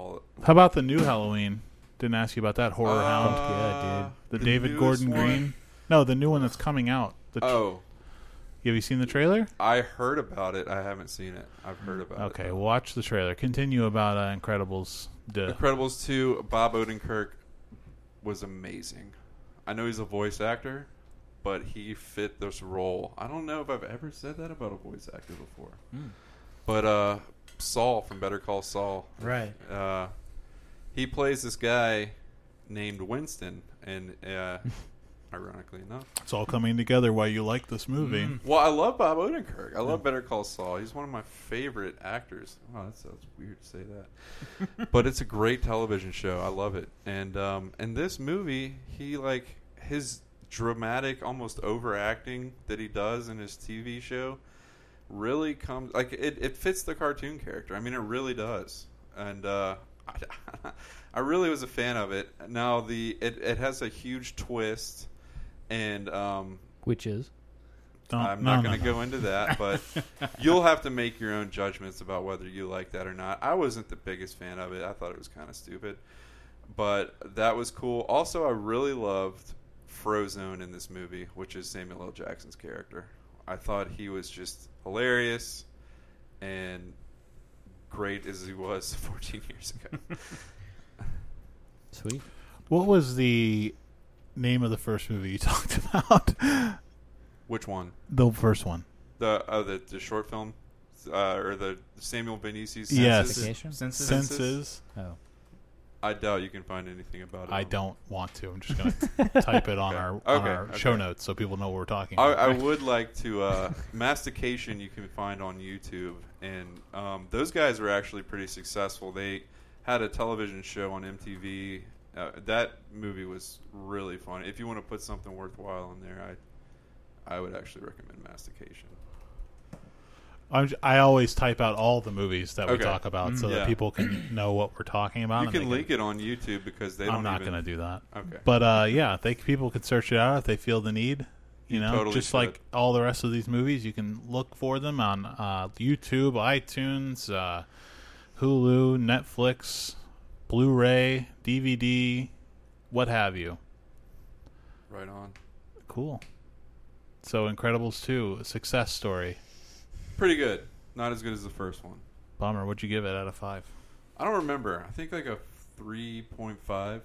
all. How about the new Halloween? Didn't ask you about that horror hound. Yeah, The, the David newest Gordon one? Green. No, the new one that's coming out. The tr- Oh, Have you seen the trailer? I heard about it. I haven't seen it. I've heard about it. Okay, watch the trailer. Continue about uh, Incredibles. Duh. Incredibles 2, Bob Odenkirk was amazing. I know he's a voice actor, but he fit this role. I don't know if I've ever said that about a voice actor before. But uh, Saul from Better Call Saul, Right. uh, he plays this guy named Winston, and uh, ironically enough, It's all coming together why you like this movie. well, I love Bob Odenkirk. I love Better Call Saul. He's one of my favorite actors. Oh, that sounds weird to say that, but it's a great television show. I love it. And um, in this movie, he like his dramatic, almost overacting that he does in his TV show really comes like it, it fits the cartoon character. I mean, it really does. And uh, I, I really was a fan of it. Now the it, it has a huge twist, and um, Which is Don't- I'm no, not no, going to no. go into that, but you'll have to make your own judgments about whether you like that or not. I wasn't the biggest fan of it. I thought it was kind of stupid, but that was cool. Also, I really loved Frozone in this movie, which is Samuel L. Jackson's character. I thought he was just hilarious and great as he was 14 years ago. sweet. What was the name of the first movie you talked about? Which one? the first one. The uh, the, the short film, uh, or the Samuel Benicis? Yes. Senses? Vacation? Senses. Senses? Senses. Oh, I doubt you can find anything about it. I on- don't want to. I'm just going to type it on Okay. our on Okay, our okay. show notes so people know what we're talking I, about. I would like to uh, mastication. You can find on YouTube, and um, those guys were actually pretty successful. They had a television show on MTV. Uh, that movie was really fun. If you want to put something worthwhile in there, I I would actually recommend mastication. I'm I always type out all the movies that we talk about so Mm, that people can know what we're talking about. You can link it on YouTube because they. I'm not even, going to do that. Okay. But uh, yeah, they people can search it out if they feel the need. You, You know, totally just should. like all the rest of these movies, you can look for them on uh, YouTube, iTunes, uh, Hulu, Netflix, Blu-ray, DVD, what have you. right on. Cool. So, Incredibles 2, a success story. Pretty good. Not as good as the first one. Bummer. What'd you give it out of five? I don't remember. I think like a three point five.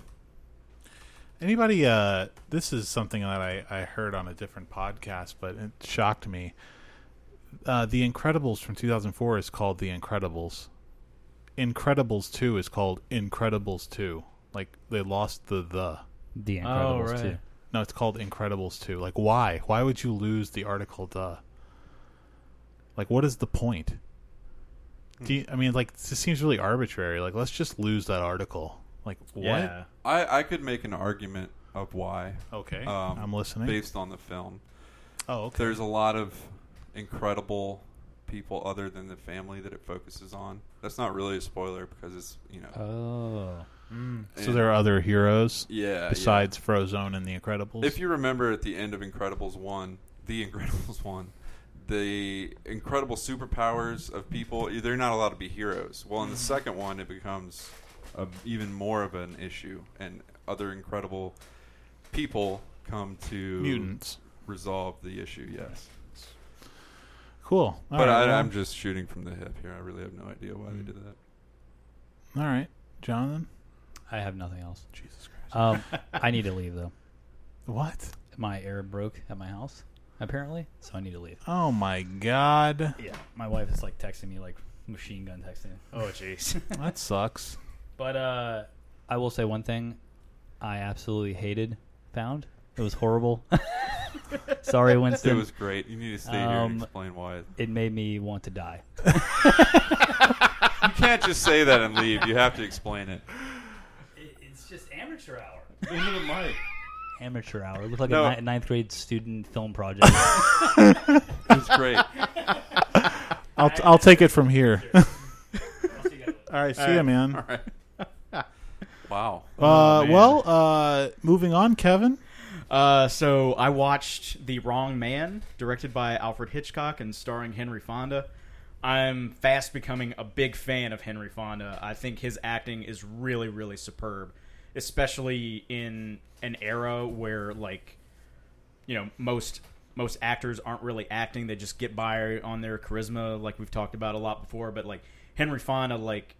Anybody? Uh, this is something that I, I heard on a different podcast, but it shocked me. Uh, the Incredibles from 2004 is called The Incredibles. Incredibles 2 is called Incredibles 2. Like they lost the the. The Oh, Incredibles right. too. No, it's called Incredibles 2. Like why? Why would you lose the article the? Like what is the point? Do you, I mean like this seems really arbitrary. Like let's just lose that article. Like what? Yeah. I I could make an argument of why Okay. Um, I'm listening. based on the film. oh, okay. There's a lot of incredible people other than the family that it focuses on. That's not really a spoiler because it's you know. Oh, Mm. So there are other heroes yeah besides Frozone and the Incredibles. If you remember at the end of Incredibles one, the Incredibles one, the incredible superpowers of people they're not allowed to be heroes. Well, in the second one, it becomes a, even more of an issue, and other incredible people come to mutants. resolve the issue. Yes. Cool. All but right, I, well, I'm just shooting from the hip here. I really have no idea why they did that. all right, Jonathan. I have nothing else. Jesus Christ. Um, I need to leave though. what? My air broke at my house, apparently, so I need to leave. Oh my God. Yeah, my wife is like texting me, like machine gun texting. Oh, jeez. That sucks. But uh, I will say one thing: I absolutely hated Found. It was horrible. Sorry, Winston. It was great. You need to stay here and Um, explain why. it made me want to die. You can't just say that and leave. You have to explain it. it's just amateur hour. Into the mic. Amateur hour. It looked like No. a ni- ninth grade student film project. It's great. I'll I'll take it from here. I'll see you all right. See ya, man. All right. Wow. Uh, man. well, uh, moving on, Kevin. Uh, so I watched The Wrong Man, directed by Alfred Hitchcock and starring Henry Fonda. I'm fast becoming a big fan of Henry Fonda. I think his acting is really, really superb, especially in an era where, like, you know, most most actors aren't really acting; they just get by on their charisma, like we've talked about a lot before. But like Henry Fonda, like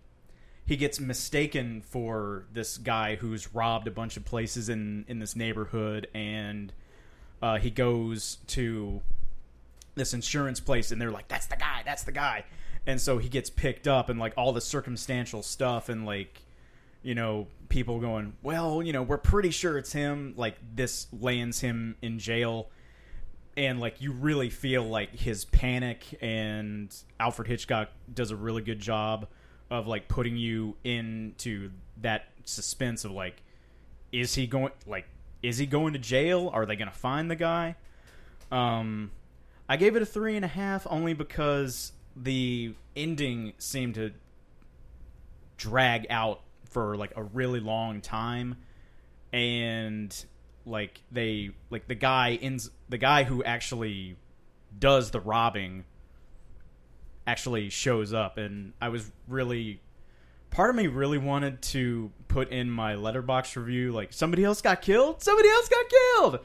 he gets mistaken for this guy who's robbed a bunch of places in in this neighborhood, and uh, he goes to this insurance place, and they're like, "That's the guy, that's the guy," and so he gets picked up, and like all the circumstantial stuff, and like you know people going, "Well, you know, we're pretty sure it's him." Like this lands him in jail. And like you really feel like his panic, and Alfred Hitchcock does a really good job of like putting you into that suspense of like is he going like is he going to jail are they going to find the guy um i gave it a three and a half only because the ending seemed to drag out for like a really long time. And like they like the guy ends the guy who actually does the robbing actually shows up. And i was really part of me really wanted to put in my Letterboxd review like somebody else got killed? Somebody else got killed!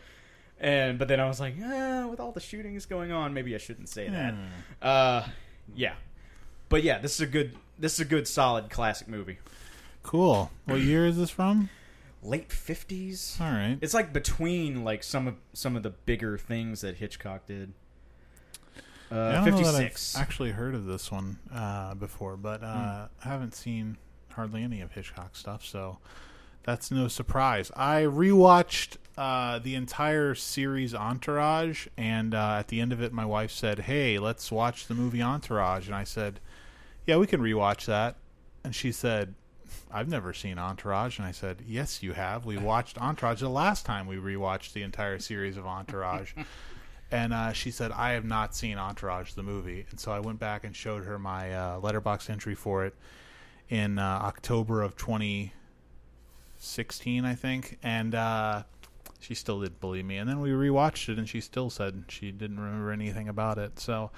And but then i was like eh, with all the shootings going on maybe i shouldn't say that. Uh yeah. But yeah this is a good this is a good solid classic movie Cool. What year is this from? late 50s All right. it's like between like some of some of the bigger things that hitchcock did I uh, don't know that 56 I've actually heard of this one uh, before, but uh, I haven't seen hardly any of Hitchcock stuff, so that's no surprise. I rewatched uh, the entire series Entourage, and uh, at the end of it, my wife said, "Hey, let's watch the movie Entourage," and I said, "Yeah, we can rewatch that." And she said, "I've never seen Entourage," and I said, "Yes, you have. We watched Entourage the last time we rewatched the entire series of Entourage." And uh, she said, I have not seen Entourage, the movie. And so I went back and showed her my uh, Letterboxd entry for it in uh, October of 2016, I think. And uh, she still didn't believe me. And then we rewatched it, and she still said she didn't remember anything about it. So.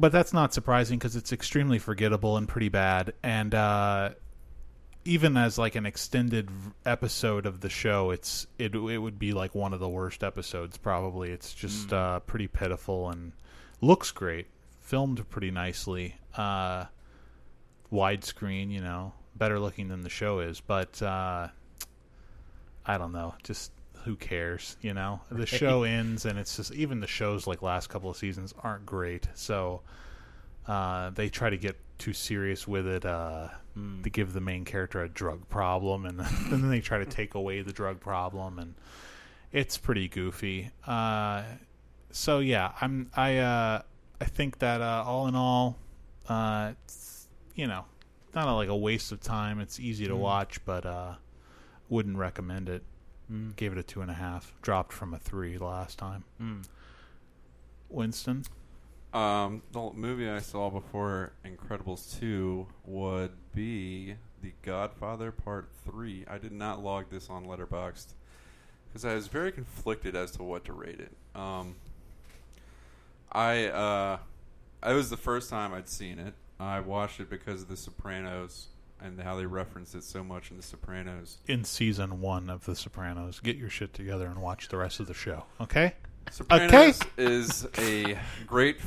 But that's not surprising because it's extremely forgettable and pretty bad. And uh, even as like an extended episode of the show, it's it it would be like one of the worst episodes probably. It's just uh, pretty pitiful and looks great, filmed pretty nicely, uh, widescreen, you know, better looking than the show is. But uh, I don't know, just who cares, you know? The show ends and it's just even the shows like last couple of seasons aren't great, so uh, they try to get too serious with it. Uh, Hmm. to give the main character a drug problem, and, and then they try to take away the drug problem, and it's pretty goofy. Uh, so yeah, I'm I uh, I think that uh, all in all, uh, it's, you know, not a, like a waste of time. It's easy to watch, but uh, wouldn't recommend it. Gave it a two and a half. Dropped from a three last time. Winston, Um, the movie I saw before Incredibles 2 would be The Godfather Part 3. I did not log this on Letterboxd because I was very conflicted as to what to rate it. Um, I uh, it was the first time I'd seen it. I watched it because of The Sopranos and how they reference it so much in The Sopranos. in season one of The Sopranos, get your shit together and watch the rest of the show. Okay. Sopranos is a great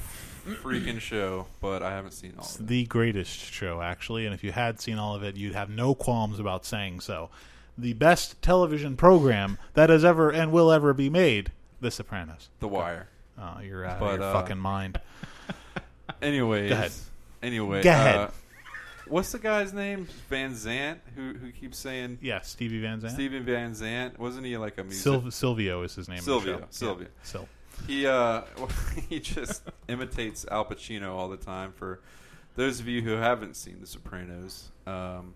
freaking show, but I haven't seen all It's of it. the greatest show, actually, and if you had seen all of it, you'd have no qualms about saying so. The best television program that has ever and will ever be made, The Sopranos. The Wire. Oh, you're out But, of your uh, fucking mind. Anyways, Go ahead. Anyway, Go ahead. Uh, what's the guy's name? Van Zandt, who who keeps saying Yeah, Stevie Van Zandt. Steven Van Zandt. Wasn't he like a music? Sil- Silvio is his name. the Silvio, show. Silvio. Yeah, Sil. He uh he just imitates Al Pacino all the time. For those of you who haven't seen The Sopranos, um,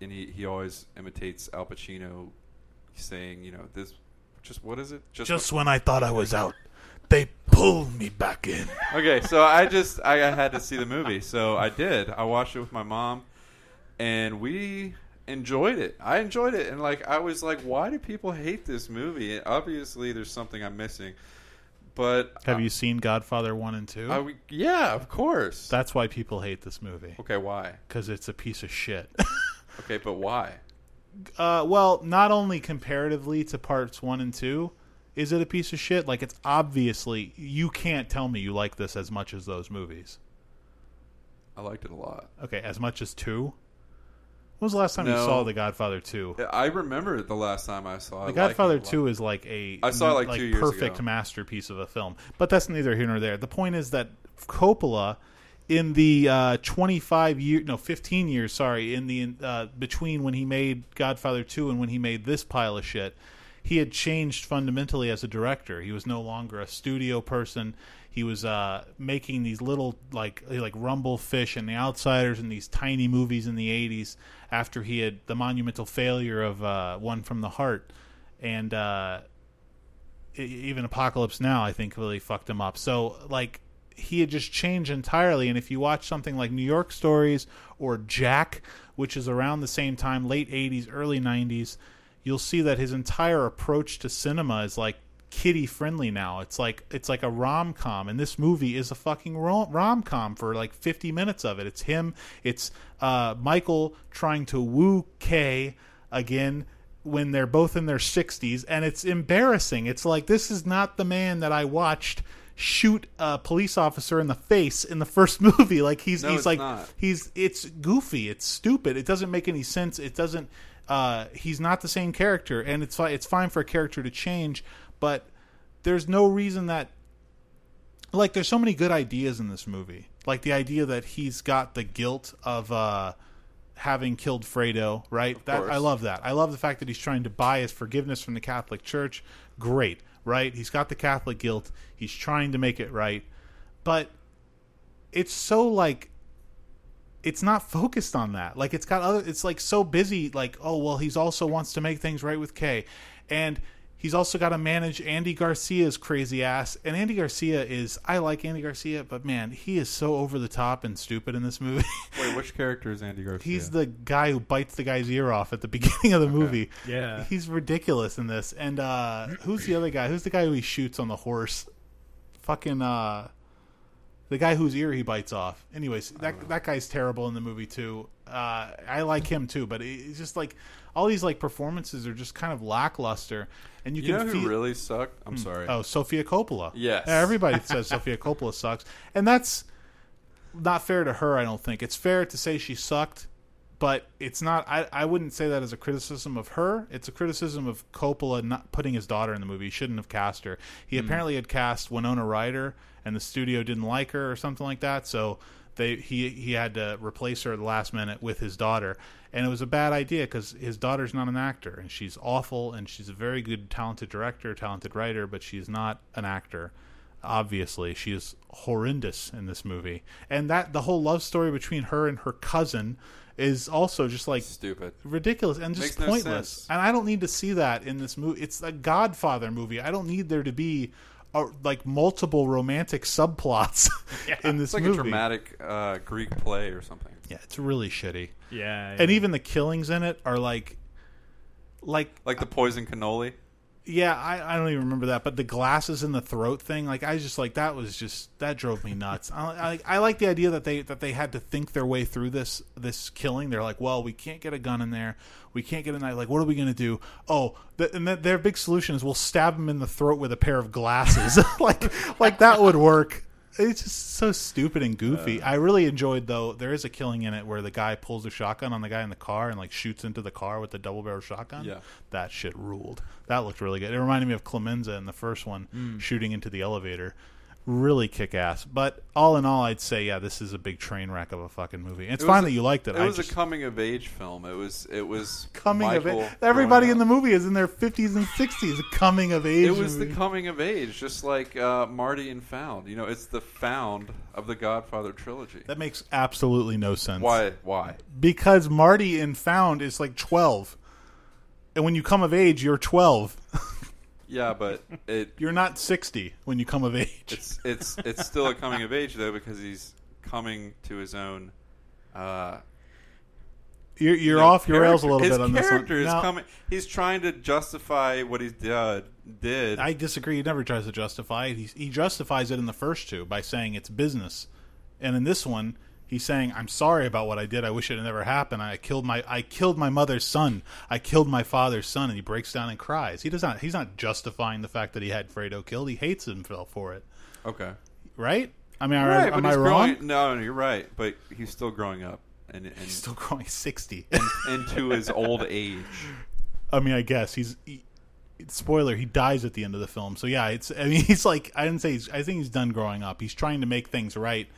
and he he always imitates Al Pacino, saying, you know, this just what is it? Just when I thought I was out, they pulled me back in. okay, so I just I had to see the movie, so I did. I watched it with my mom, and we enjoyed it. I enjoyed it, and like I was like, why do people hate this movie? Obviously, there's something I'm missing. But Have you seen Godfather 1 and 2? I, yeah, of course. That's why people hate this movie. okay, why? Because it's a piece of shit. Okay, but why? uh, well, not only comparatively to parts 1 and 2, Is it a piece of shit? Like it's obviously you can't tell me you like this as much as those movies. I liked it a lot. Okay, as much as two. When was the last time you saw The Godfather Two? I remember the last time I saw it. The Godfather Two is like a I saw it like two years perfect ago. masterpiece of a film. But that's neither here nor there. The point is that Coppola, in the uh, twenty five year no fifteen years sorry in the uh, between when he made Godfather Two and when he made this pile of shit, he had changed fundamentally as a director. He was no longer a studio person. He was uh, making these little like like Rumble Fish and The Outsiders and these tiny movies in the '80s after he had the monumental failure of uh, One from the Heart, and uh, even Apocalypse Now I think really fucked him up. So like he had just changed entirely. And if you watch something like New York Stories or Jack, which is around the same time, late '80s, early '90s, you'll see that his entire approach to cinema is like kiddie friendly now. It's like it's like a rom com, and this movie is a fucking rom com for like 50 minutes of it. It's him. It's uh, Michael trying to woo Kay again when they're both in their 60s, and it's embarrassing. It's like this is not the man that I watched shoot a police officer in the face in the first movie. Like he's No, he's like not. he's it's goofy. It's stupid. It doesn't make any sense. It doesn't. Uh, he's not the same character, and it's it's fine for a character to change, but there's no reason that like there's so many good ideas in this movie. Like the idea that he's got the guilt of uh having killed Fredo, right? That. I love that. I love the fact that he's trying to buy his forgiveness from the Catholic Church. Great, right? He's got the Catholic guilt. He's trying to make it right. But it's so like it's not focused on that. Like it's got other it's like so busy like oh well he's also wants to make things right with Kay. And he's also got to manage Andy Garcia's crazy ass. And Andy Garcia is I like Andy Garcia, but man, he is so over the top and stupid in this movie. Wait, which character is Andy Garcia? He's the guy who bites the guy's ear off at the beginning of the movie. Yeah. He's ridiculous in this. And uh who's the other guy? Who's the guy who he shoots on the horse? Fucking uh the guy whose ear he bites off. Anyways, that that guy's terrible in the movie too. Uh I like him too, but it's just like all these like performances are just kind of lackluster and you, You know can who feel really sucked? I'm sorry. Oh, Sofia Coppola. Yes. Yeah, everybody says Sofia Coppola sucks. And that's not fair to her, I don't think. It's fair to say she sucked, but it's not I, I wouldn't say that as a criticism of her. It's a criticism of Coppola not putting his daughter in the movie. He shouldn't have cast her. He apparently had cast Winona Ryder and the studio didn't like her or something like that, so they he he had to replace her at the last minute with his daughter. And it was a bad idea because his daughter's not an actor, and she's awful, and she's a very good, talented director, talented writer, but she's not an actor obviously she is horrendous in this movie and that the whole love story between her and her cousin is also just like Stupid. ridiculous and just Makes pointless sense. and i don't need to see that in this movie it's a godfather movie i don't need there to be like multiple romantic subplots in this It's like movie a dramatic uh, Greek play or something. yeah it's really shitty Yeah. and even the killings in it are like like Like the poison cannoli. Yeah, I, I don't even remember that, but the glasses in the throat thing, like I just like that was just that drove me nuts. I, I, I like the idea that they that they had to think their way through this this killing. They're like, well, we can't get a gun in there, we can't get a knife. Like, what are we gonna do? Oh, the, and th- their big solution is we'll stab him in the throat with a pair of glasses. like like that would work. It's just so stupid and goofy. I really enjoyed though. There is a killing in it where the guy pulls a shotgun on the guy in the car and like shoots into the car with the double barrel shotgun. Yeah. that shit ruled. That looked really good. It reminded me of Clemenza in the first one, Mm. shooting into the elevator. Really kick ass. But all in all, I'd say yeah, this is a big train wreck of a fucking movie. It's It fine was that you liked it. It I was just, a coming of age film. It was. It was coming of age. Everybody in the movie is in their fifties and sixties. Coming of age. It was the coming of age, just like uh, Marty and Found. You know, it's the Found of the Godfather trilogy. that makes absolutely no sense. Why? Why? Because Marty and Found is like twelve, and when you come of age, you're twelve. Yeah, but it You're not sixty when you come of age. it's it's it's still a coming of age though because he's coming to his own. Uh, You're, you're off your rails a little his bit on this one. is Now- coming. He's trying to justify what he did. Did I disagree. He never tries to justify it. He, he justifies it in the first two by saying it's business, and in this one, He's saying, "I'm sorry about what I did. I wish it had never happened. I killed my I killed my mother's son. I killed my father's son." And he breaks down and cries. He does not. He's not justifying the fact that he had Fredo killed. He hates himself for it. Okay. Right? I mean, Right, am I wrong? growing- No, no, you're right. But he's still growing up, and, and He's still growing sixty. into his old age. I mean, I guess he's. He, spoiler: he dies at the end of the film. So yeah, it's. I mean, he's like. I didn't say. He's, I think he's done growing up. He's trying to make things right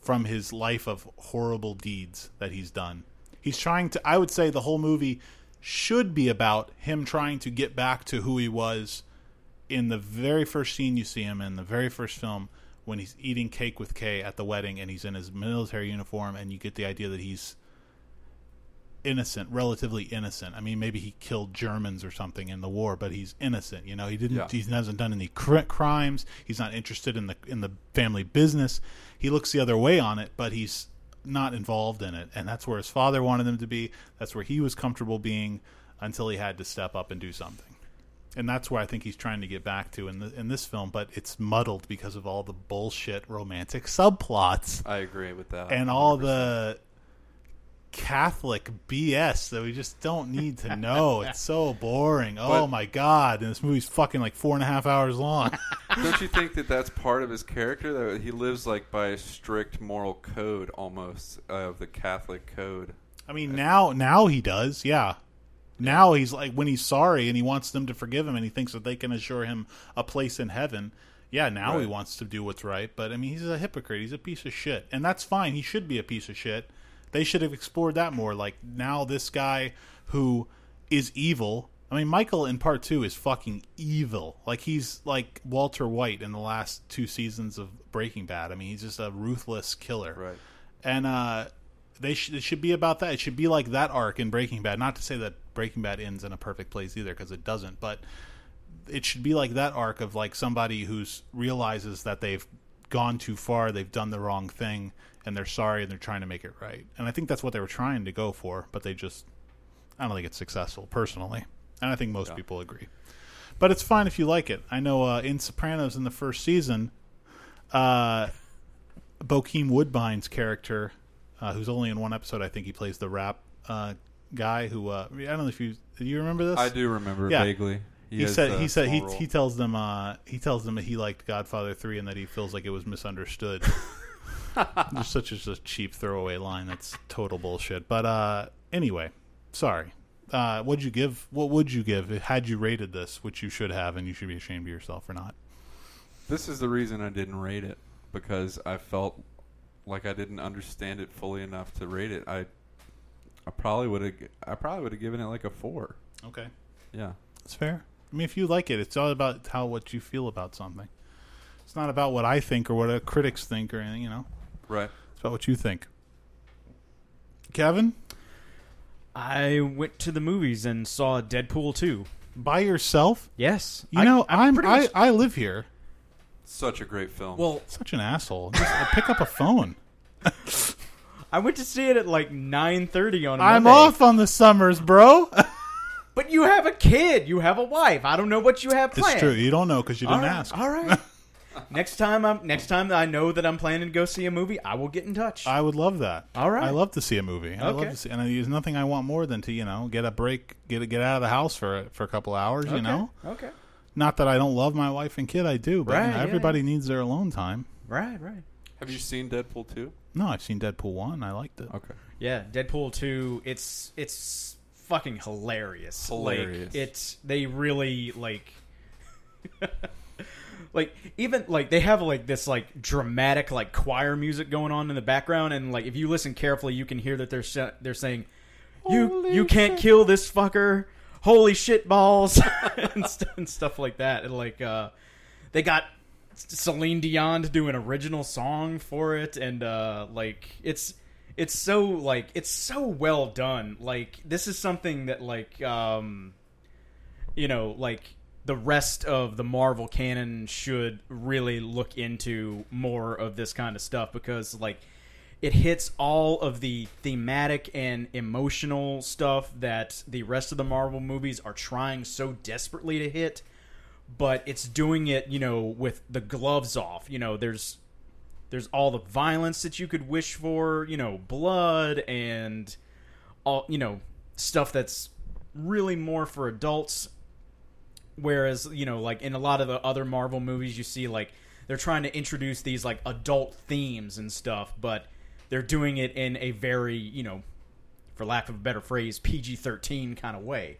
from his life of horrible deeds that he's done. He's trying to. I would say the whole movie should be about him trying to get back to who he was in the very first scene you see him in the very first film when he's eating cake with Kay at the wedding and he's in his military uniform and you get the idea that he's innocent, relatively innocent. I mean, maybe he killed Germans or something in the war, but he's innocent. You know, he didn't. Yeah. He hasn't done any cr- crimes. He's not interested in the in the family business. He looks the other way on it, but he's not involved in it, and that's where his father wanted him to be. That's where he was comfortable being until he had to step up and do something. And that's where I think he's trying to get back to in the, in this film, but it's muddled because of all the bullshit romantic subplots I agree with that. and all 100%. the Catholic BS that we just don't need to know. it's so boring. Oh But- my god! And this movie's fucking like four and a half hours long. Don't you think that that's part of his character? That he lives like by a strict moral code, almost uh, of the Catholic code. I mean, now now he does. Yeah. Now he's like when he's sorry and he wants them to forgive him and he thinks that they can assure him a place in heaven. Yeah, now he wants to do what's right, but I mean, he's a hypocrite. He's a piece of shit. And that's fine. He should be a piece of shit. They should have explored that more. Like now this guy who is evil. I mean, Michael in part 2 is fucking evil. Like he's like Walter White in the last two seasons of Breaking Bad. I mean, he's just a ruthless killer Right. and uh, they sh- it should be about that. It should be like that arc in Breaking Bad. Not to say that Breaking Bad ends in a perfect place either, because it doesn't. But it should be like that arc of like somebody who's realizes that they've gone too far, they've done the wrong thing, and they're sorry and they're trying to make it right. And I think that's what they were trying to go for, but they just I don't think it's successful personally, and I think most Yeah. people agree. But it's fine if you like it. I know uh, in Sopranos in the first season, uh, Bokeem Woodbine's character, uh, who's only in one episode, I think he plays the rap uh, guy. Who uh, I don't know if you do you remember this? I do remember Yeah. vaguely. He, has said he said he, role. he tells them uh, he tells them that he liked Godfather three and that he feels like it was misunderstood. Just such a just cheap throwaway line. That's total bullshit. But uh, anyway, sorry. Uh, what'd you give? What would you give had you rated this, which you should have, and you should be ashamed of yourself for not? This is the reason I didn't rate it because I felt like I didn't understand it fully enough to rate it. I I probably would have I probably would have given it like a 4. Okay, Yeah. that's fair. I mean, if you like it, it's all about how what you feel about something. It's not about what I think or what uh, critics think or anything. You know, Right. it's about what you think. Kevin, I went to the movies and saw Deadpool 2. by yourself? Yes. You I- know, I I'm, pretty I, much- I live here. Such a great film. well, Such an asshole. Just uh, pick up a phone. I went to see it at like 9:30 on I'm Monday. off on the summers, bro. But you have a kid, you have a wife. I don't know what you have it's planned. true. You don't know because you All didn't right, ask. All right. next time I'm next time I know that I'm planning to go see a movie, I will get in touch. I would love that. All right. I love to see a movie. I love Okay. to see, and there's nothing I want more than to you know get a break, get get out of the house for for a couple hours. You know, Okay. not that I don't love my wife and kid. I do, but you Right, know, yeah, everybody needs their alone time. Right, right. have you seen Deadpool 2? No, I've seen Deadpool one. I liked it. Okay. Yeah, Deadpool 2, it's it's fucking hilarious. Hilarious. Like it's they really like like even like they have like this like dramatic like choir music going on in the background and like if you listen carefully you can hear that they're sa- they're saying you you can't kill this fucker. Holy shit balls and, st- and stuff like that. And like uh they got Celine Dion to do an original song for it, and uh, like it's it's so like it's so well done. Like this is something that like um, you know like the rest of the Marvel canon should really look into more of this kind of stuff because like it hits all of the thematic and emotional stuff that the rest of the Marvel movies are trying so desperately to hit but it's doing it, you know, with the gloves off. You know, there's there's all the violence that you could wish for, you know, blood and all, you know, stuff that's really more for adults. Whereas, you know, like in a lot of the other Marvel movies, you see like they're trying to introduce these like adult themes and stuff, but they're doing it in a very, you know, for lack of a better phrase, PG 13 kind of way.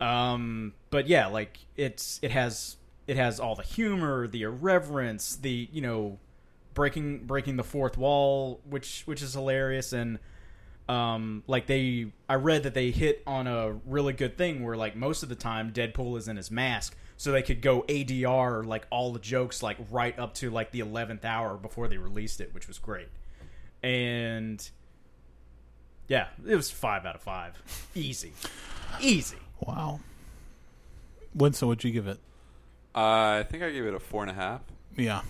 Um, but yeah, like it's it has it has all the humor, the irreverence, the you know breaking breaking the fourth wall, which which is hilarious, and um, like they I read that they hit on a really good thing where like most of the time Deadpool is in his mask, so they could go ADR like all the jokes like right up to like the eleventh hour before they released it, which was great, and yeah, it was five out of five, easy, easy. Wow. Winston, what'd you give it? Uh, I think I gave it a four and a half. Yeah.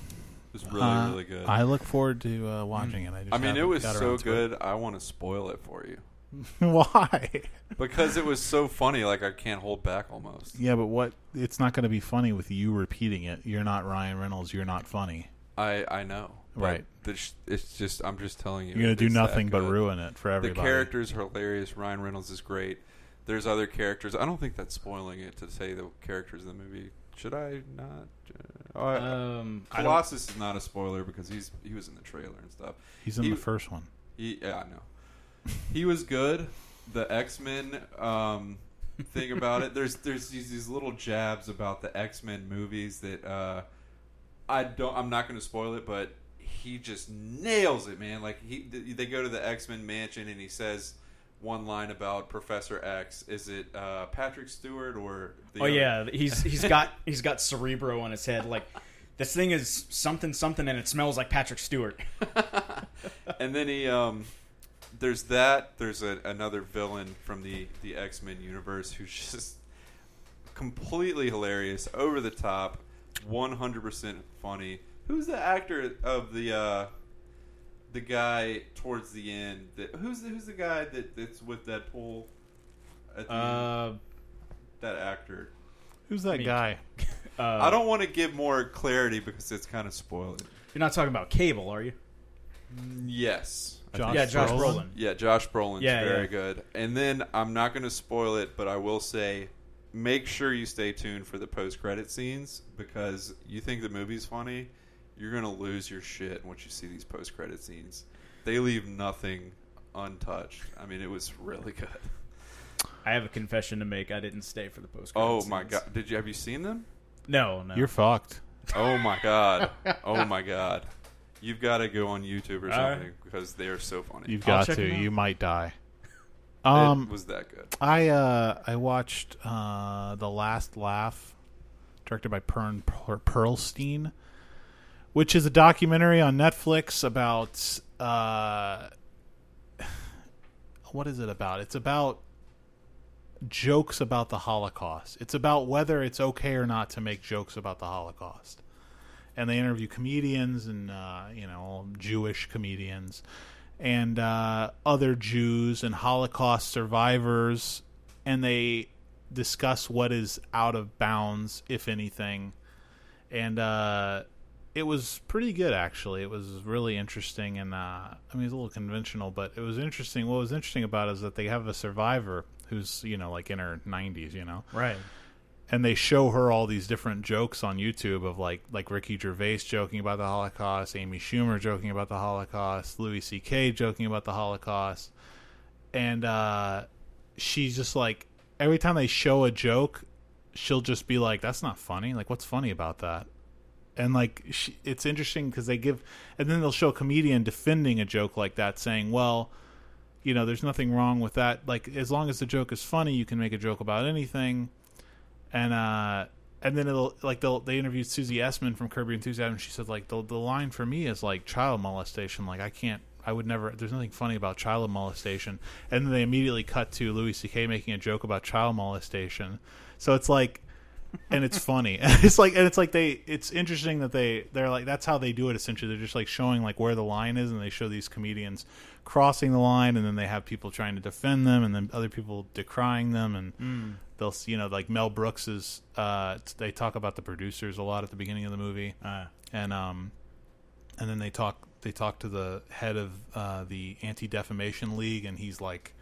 It was really, Uh, really good. I look forward to uh, watching it. I, just I mean, it was so good. I want to spoil it for you. Why? because it was so funny. Like I can't hold back almost. Yeah, but what? It's not going to be funny with you repeating it. You're not Ryan Reynolds. You're not funny. I I know. Right. there's- It's just I'm just telling you. You're going to do nothing but ruin it for everybody. The characters are hilarious. Ryan Reynolds is great. There's other characters. I don't think that's spoiling it to say the characters in the movie. Should I not? Uh, I- Um, I Colossus is not a spoiler because he's he was in the trailer and stuff. He's in he- the first one. He, yeah, I know. He was good. The X Men um, thing about it. There's there's these, these little jabs about the X Men movies that uh, I don't. I'm not going to spoil it, but he just nails it, man. Like he they go to the X Men mansion and he says one line about Professor X. Is it uh, Patrick Stewart or? The oh other- yeah, he's he's got he's got Cerebro on his head. Like this thing is something something, and it smells like Patrick Stewart. and then he um there's that there's a, another villain from the the x-men universe who's just completely hilarious over the top 100% funny who's the actor of the uh the guy towards the end that who's the, who's the guy that that's with Deadpool at the end? Uh, that actor Who's that Me. guy? uh, I don't want to give more clarity because it's kind of spoiling You're not talking about Cable, are you? yes Josh yeah, Josh Brolin? Brolin. Yeah, Josh Brolin's Yeah, very yeah. good. And then I'm not going to spoil it, but I will say make sure you stay tuned for the post credit scenes because you think the movie's funny, you're going to lose your shit once you see these post credit scenes. They leave nothing untouched. I mean, it was really good. I have a confession to make. I didn't stay for the post. Oh my god, did you have you seen them? No, no. You're fucked. Oh my god. Oh my god. You've got to go on YouTube or All right. something because they are so funny. You've got to. You might die. it Um, was that good. I uh, I watched uh, the Last Laugh, directed by Pern Per- Pearlstein, which is a documentary on Netflix about uh, what is it about? It's about jokes about the Holocaust. It's about whether it's okay or not to make jokes about the Holocaust. And they interview comedians and uh, you know Jewish comedians and uh, other Jews and Holocaust survivors, and they discuss what is out of bounds, if anything. And uh, it was pretty good, actually. It was really interesting, and uh, I mean, it's a little conventional, but it was interesting. What was interesting about it is that they have a survivor who's you know like in her 90s, you know, right. and they show her all these different jokes on YouTube of like like Ricky Gervais joking about the Holocaust, Amy Schumer joking about the Holocaust, Louis C.K. joking about the Holocaust, and uh, she's just like every time they show a joke, she'll just be like, "That's not funny. Like, what's funny about that?" And like, she, it's interesting because they give, and then they'll show a comedian defending a joke like that, saying, "Well." You know, there's nothing wrong with that. Like, as long as the joke is funny, you can make a joke about anything and uh and then it'll like they'll they interviewed Susie Essman from Curb Your Enthusiasm. And she said like the the line for me is like child molestation. Like I can't, I would never. There's nothing funny about child molestation. And then they immediately cut to Louis C.K. making a joke about child molestation. So it's like, and it's funny. it's like and it's like they. It's interesting that they they're like that's how they do it. Essentially, they're just like showing like where the line is, and they show these comedians crossing the line, and then they have people trying to defend them, and then other people decrying them, and Mm. they'll see you know like Mel Brooks is uh they talk about the producers a lot at the beginning of the movie Uh, and um and then they talk they talk to the head of uh, the Anti Defamation League, and he's like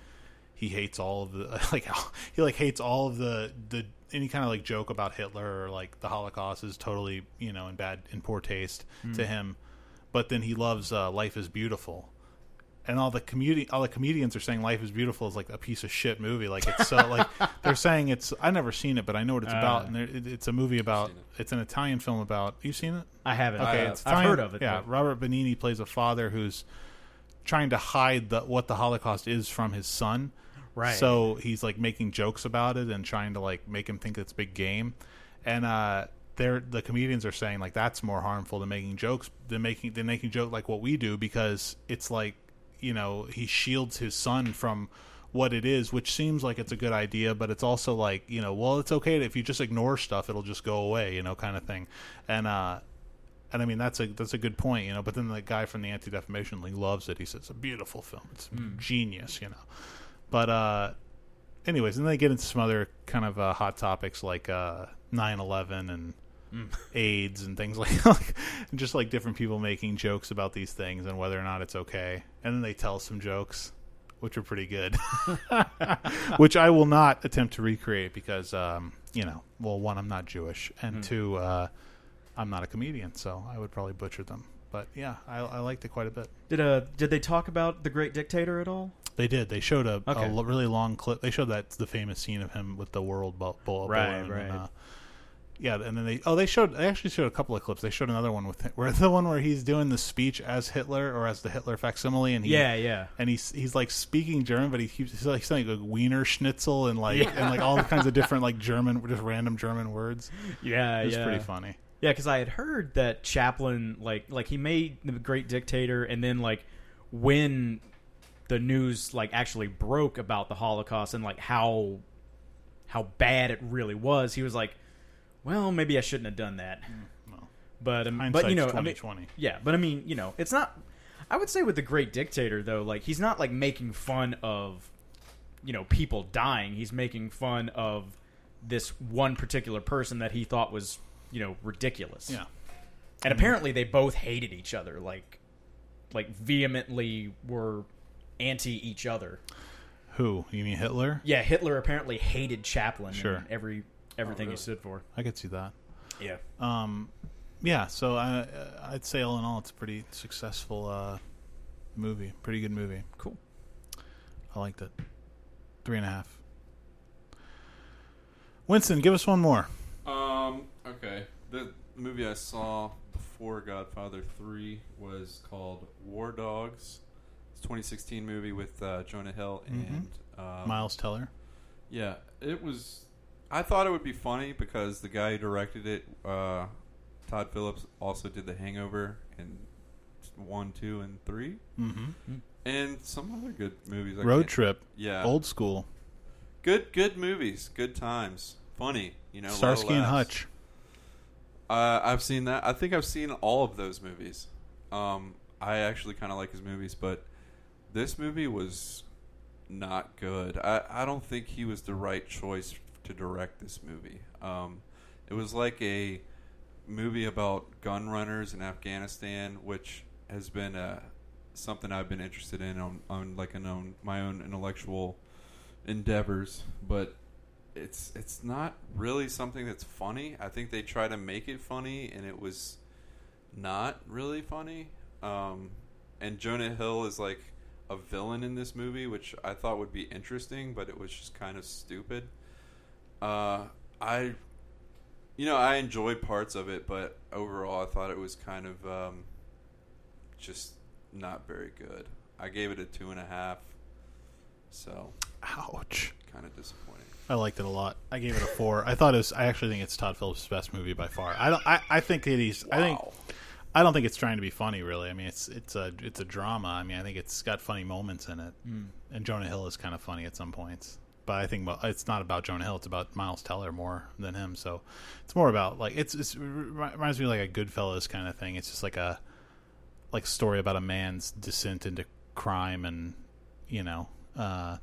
he hates all of the like he like hates all of the the any kind of like joke about Hitler or like the Holocaust is totally you know in bad in poor taste to him, but then he loves uh, Life is Beautiful. And all the comedi- all the comedians are saying "Life is Beautiful" is like a piece of shit movie. Like it's so like they're saying it's. I never seen it, but I know what it's about. And it, it's a movie about. it. It's an Italian film about. You've seen it? I haven't. Okay, Uh, it's I've heard of it. Yeah, but- Robert Benigni plays a father who's trying to hide the, what the Holocaust is from his son. Right. So he's like making jokes about it and trying to like make him think it's big game. And uh, they're the comedians are saying like that's more harmful than making jokes than making than making joke like what we do because it's like you know he shields his son from what it is which seems like it's a good idea but it's also like you know well it's okay if you just ignore stuff it'll just go away you know kind of thing and uh and I mean that's a that's a good point, you know. But then the guy from the Anti Defamation League loves it. He says it's a beautiful film. It's genius, you know. But uh, anyways, and then they get into some other kind of uh, hot topics like uh, 9/11 and AIDS and things like, like just like different people making jokes about these things and whether or not it's okay. And then they tell some jokes, which are pretty good, which I will not attempt to recreate because um, you know, well, one, I'm not Jewish, and two. Uh, I'm not a comedian, so I would probably butcher them. But yeah, I, I liked it quite a bit. Did uh did they talk about the Great Dictator at all? They did. They showed a, Okay. a lo- really long clip. They showed that the famous scene of him with the world bu- bull, Right, balloon. right. And, uh, yeah, and then they oh they showed they actually showed a couple of clips. They showed another one with where the one where he's doing the speech as Hitler or as the Hitler facsimile, and he, Yeah, yeah. and he's he's like speaking German, but he keeps he's like saying like Wiener Schnitzel and like and like all kinds of different like German just random German words. Yeah, It was yeah. pretty funny. Yeah, because I had heard that Chaplin, like, like he made the Great Dictator, and then like when the news like actually broke about the Holocaust and like how how bad it really was, he was like, "Well, maybe I shouldn't have done that." well, but um, but you know, I mean, yeah, but I mean, you know, it's not. I would say with the Great Dictator though, like he's not like making fun of, you know, people dying. He's making fun of this one particular person that he thought was, you know, ridiculous. Yeah. And apparently they both hated each other, like, like vehemently were anti each other. Who you mean Hitler? Yeah, Hitler apparently hated Chaplin. Sure. And every everything really? he stood for. I could see that. Yeah. Um, yeah, so I, I'd say all in all, it's a pretty successful uh, movie. Pretty good movie. Cool. I liked it. Three and a half. Winston, give us one more. Um. Okay. The movie I saw before Godfather Three was called War Dogs. It's a 2016 movie with uh, Jonah Hill and um, Miles Teller. Yeah, it was. I thought it would be funny because the guy who directed it, uh, Todd Phillips, also did The Hangover and one, two, and three, Mm-hmm. and some other good movies. I Road Trip. Yeah, Old school. good, good movies, good times, funny. You know, a lot of Starsky and. Hutch. Uh, I've seen that. I think I've seen all of those movies. Um, I actually kind of like his movies, but this movie was not good. I, I don't think he was the right choice to direct this movie. Um, it was like a movie about gun runners in Afghanistan, which has been uh, something I've been interested in on, on like an own, my own intellectual endeavors, but it's it's not really something that's funny. I think they try to make it funny, and it was not really funny. Um, and Jonah Hill is like a villain in this movie, which I thought would be interesting, but it was just kind of stupid. Uh, I, you know, I enjoyed parts of it, but overall, I thought it was kind of um, just not very good. I gave it a two and a half, so Ouch. kind of disappointing. I liked it a lot. I gave it a four. I thought it was. I actually think it's Todd Phillips' best movie by far. I don't. I, I think it is. he's. I think. I don't think it's trying to be funny. Really. I mean, it's it's a it's a drama. I mean, I think it's got funny moments in it, and Jonah Hill is kind of funny at some points. But I think it's not about Jonah Hill. It's about Miles Teller more than him. So it's more about like it's, it's it reminds me of like a Goodfellas kind of thing. It's just like a like story about a man's descent into crime and you know. uh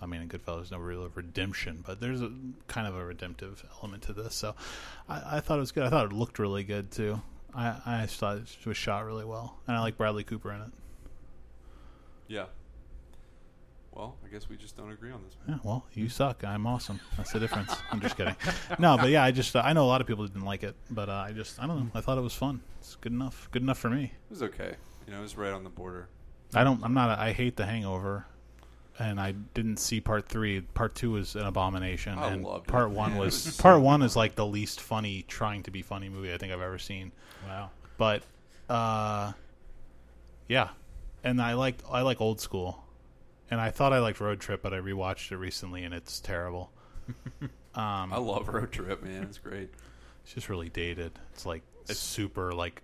I mean, in Goodfellas, no real redemption, but there's a kind of a redemptive element to this. So, I, I thought it was good. I thought it looked really good too. I I thought it was shot really well, and I like Bradley Cooper in it. Yeah. Well, I guess we just don't agree on this. Yeah, well, you suck. I'm awesome. That's the difference. I'm just kidding. No, but yeah, I just uh, I know a lot of people didn't like it, but uh, I just I don't know. I thought it was fun. It's good enough. Good enough for me. It was okay. You know, it was right on the border. I don't. I'm not. A, I hate The Hangover, and I didn't see part three. Part two was an abomination, I and loved it. part one Man, it was was so part one is like the least funny, trying to be funny movie I think I've ever seen. Wow. But, uh, yeah, and I like I like old school, and I thought I liked Road Trip, but I rewatched it recently, and it's terrible. Um, I love Road Trip, man. It's great. It's just really dated. It's like super like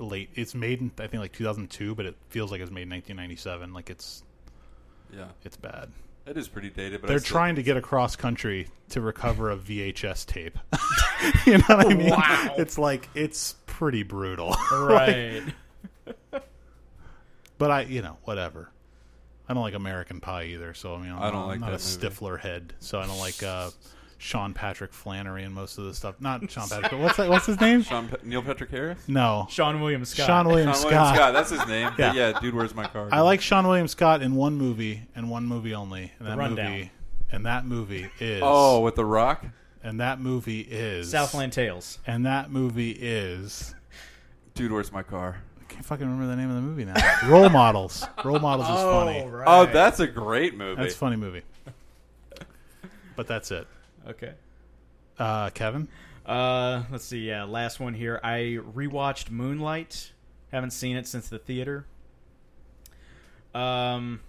late. It's made in I think like 2002, but it feels like it's made in 1997. Like it's Yeah, it's bad. it is pretty dated. But I They're still- trying to get across country to recover a VHS tape. you know what I mean? Wow. It's like it's pretty brutal. Right. but I, you know, whatever. I don't like American Pie either, so I mean, I'm, I don't like I'm not that a movie. Stifler head, so I don't like uh, Sean Patrick Flanery and most of the stuff. Not Sean Patrick. but what's that, what's his name? Sean Pe- Neil Patrick Harris. No, Sean William Scott. Sean William Sean Scott. William Scott. That's his name. Yeah. Yeah, dude, where's my car? I like Sean William Scott in one movie and one movie only. And that Rundown. movie and that movie is Oh, with the Rock. and that movie is Southland Tales. and that movie is Dude, where's my car? I can't fucking remember the name of the movie now. Role Models. Role Models is oh, funny. right. Oh, that's a great movie. That's a funny movie. But that's it. Okay. Uh, Kevin? Uh, let's see. Yeah, last one here. I rewatched Moonlight. Haven't seen it since the theater. Um,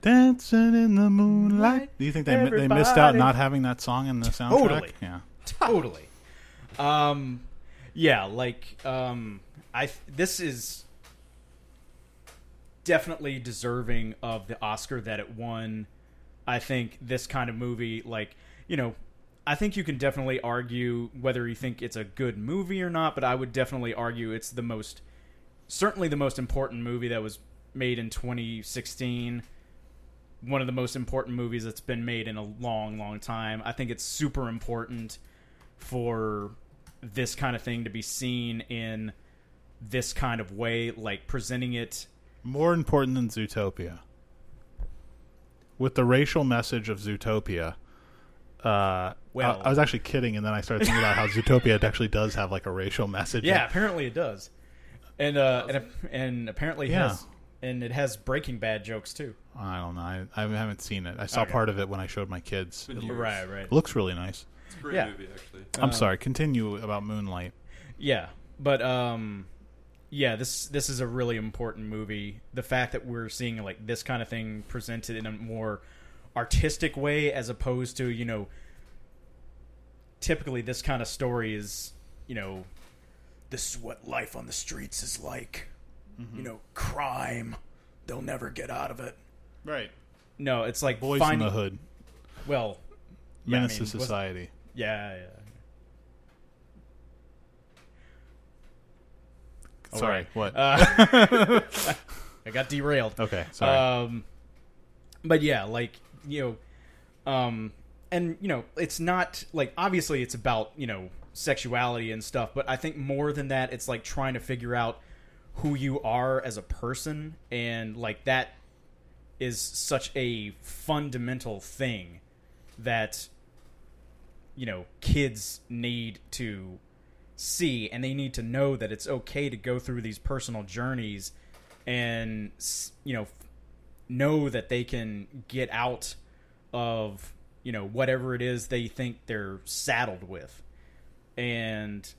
Dancing in the moonlight. Do you think they they missed out not having that song in the soundtrack? Totally. Yeah. totally. Um, yeah, like um, I this is definitely deserving of the Oscar that it won. I think this kind of movie, like you know, I think you can definitely argue whether you think it's a good movie or not, but I would definitely argue it's the most, certainly the most important movie that was made in 2016 one of the most important movies that's been made in a long, long time. I think it's super important for this kind of thing to be seen in this kind of way, like presenting it. More important than Zootopia. With the racial message of Zootopia, uh, Well- I, I was actually kidding, and then I started thinking about how Zootopia actually does have like a racial message. Yeah, apparently it does, and uh, and, and apparently it Yeah. has, and it has Breaking Bad jokes too. I don't know. I, I haven't seen it. I saw Okay. part of it when I showed my kids. It years. Right, right. looks really nice. It's a great Yeah. movie, actually. I'm Um, sorry. Continue about Moonlight. Yeah, but um, yeah, this this is a really important movie. The fact that we're seeing like this kind of thing presented in a more artistic way, as opposed to you know, typically this kind of story is you know, this is what life on the streets is like. You know, crime. They'll never get out of it. Right. No, it's like Boys finding, in the Hood. Well, yeah, I Menace mean, to Society. yeah, yeah. All Sorry. right. What? Uh, I got derailed. okay. Sorry. Um, but yeah, like you know, um, and you know, it's not like obviously it's about you know sexuality and stuff, but I think more than that, it's like trying to figure out who you are as a person, and like that is such a fundamental thing that you know kids need to see and they need to know that it's okay to go through these personal journeys and you know know that they can get out of you know whatever it is they think they're saddled with and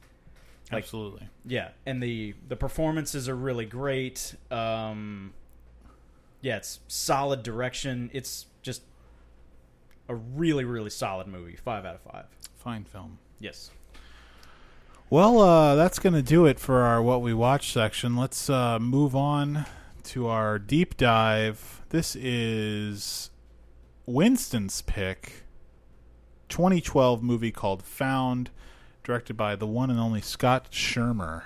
like- Absolutely. yeah and the the performances are really great um yeah it's solid direction it's just a really really solid movie five out of five Fine film. yes Well, uh, that's going to do it for our what we watch section. Let's uh, move on to our deep dive. This is Winston's pick, 2012 movie called Found, directed by the one and only Scott Schirmer.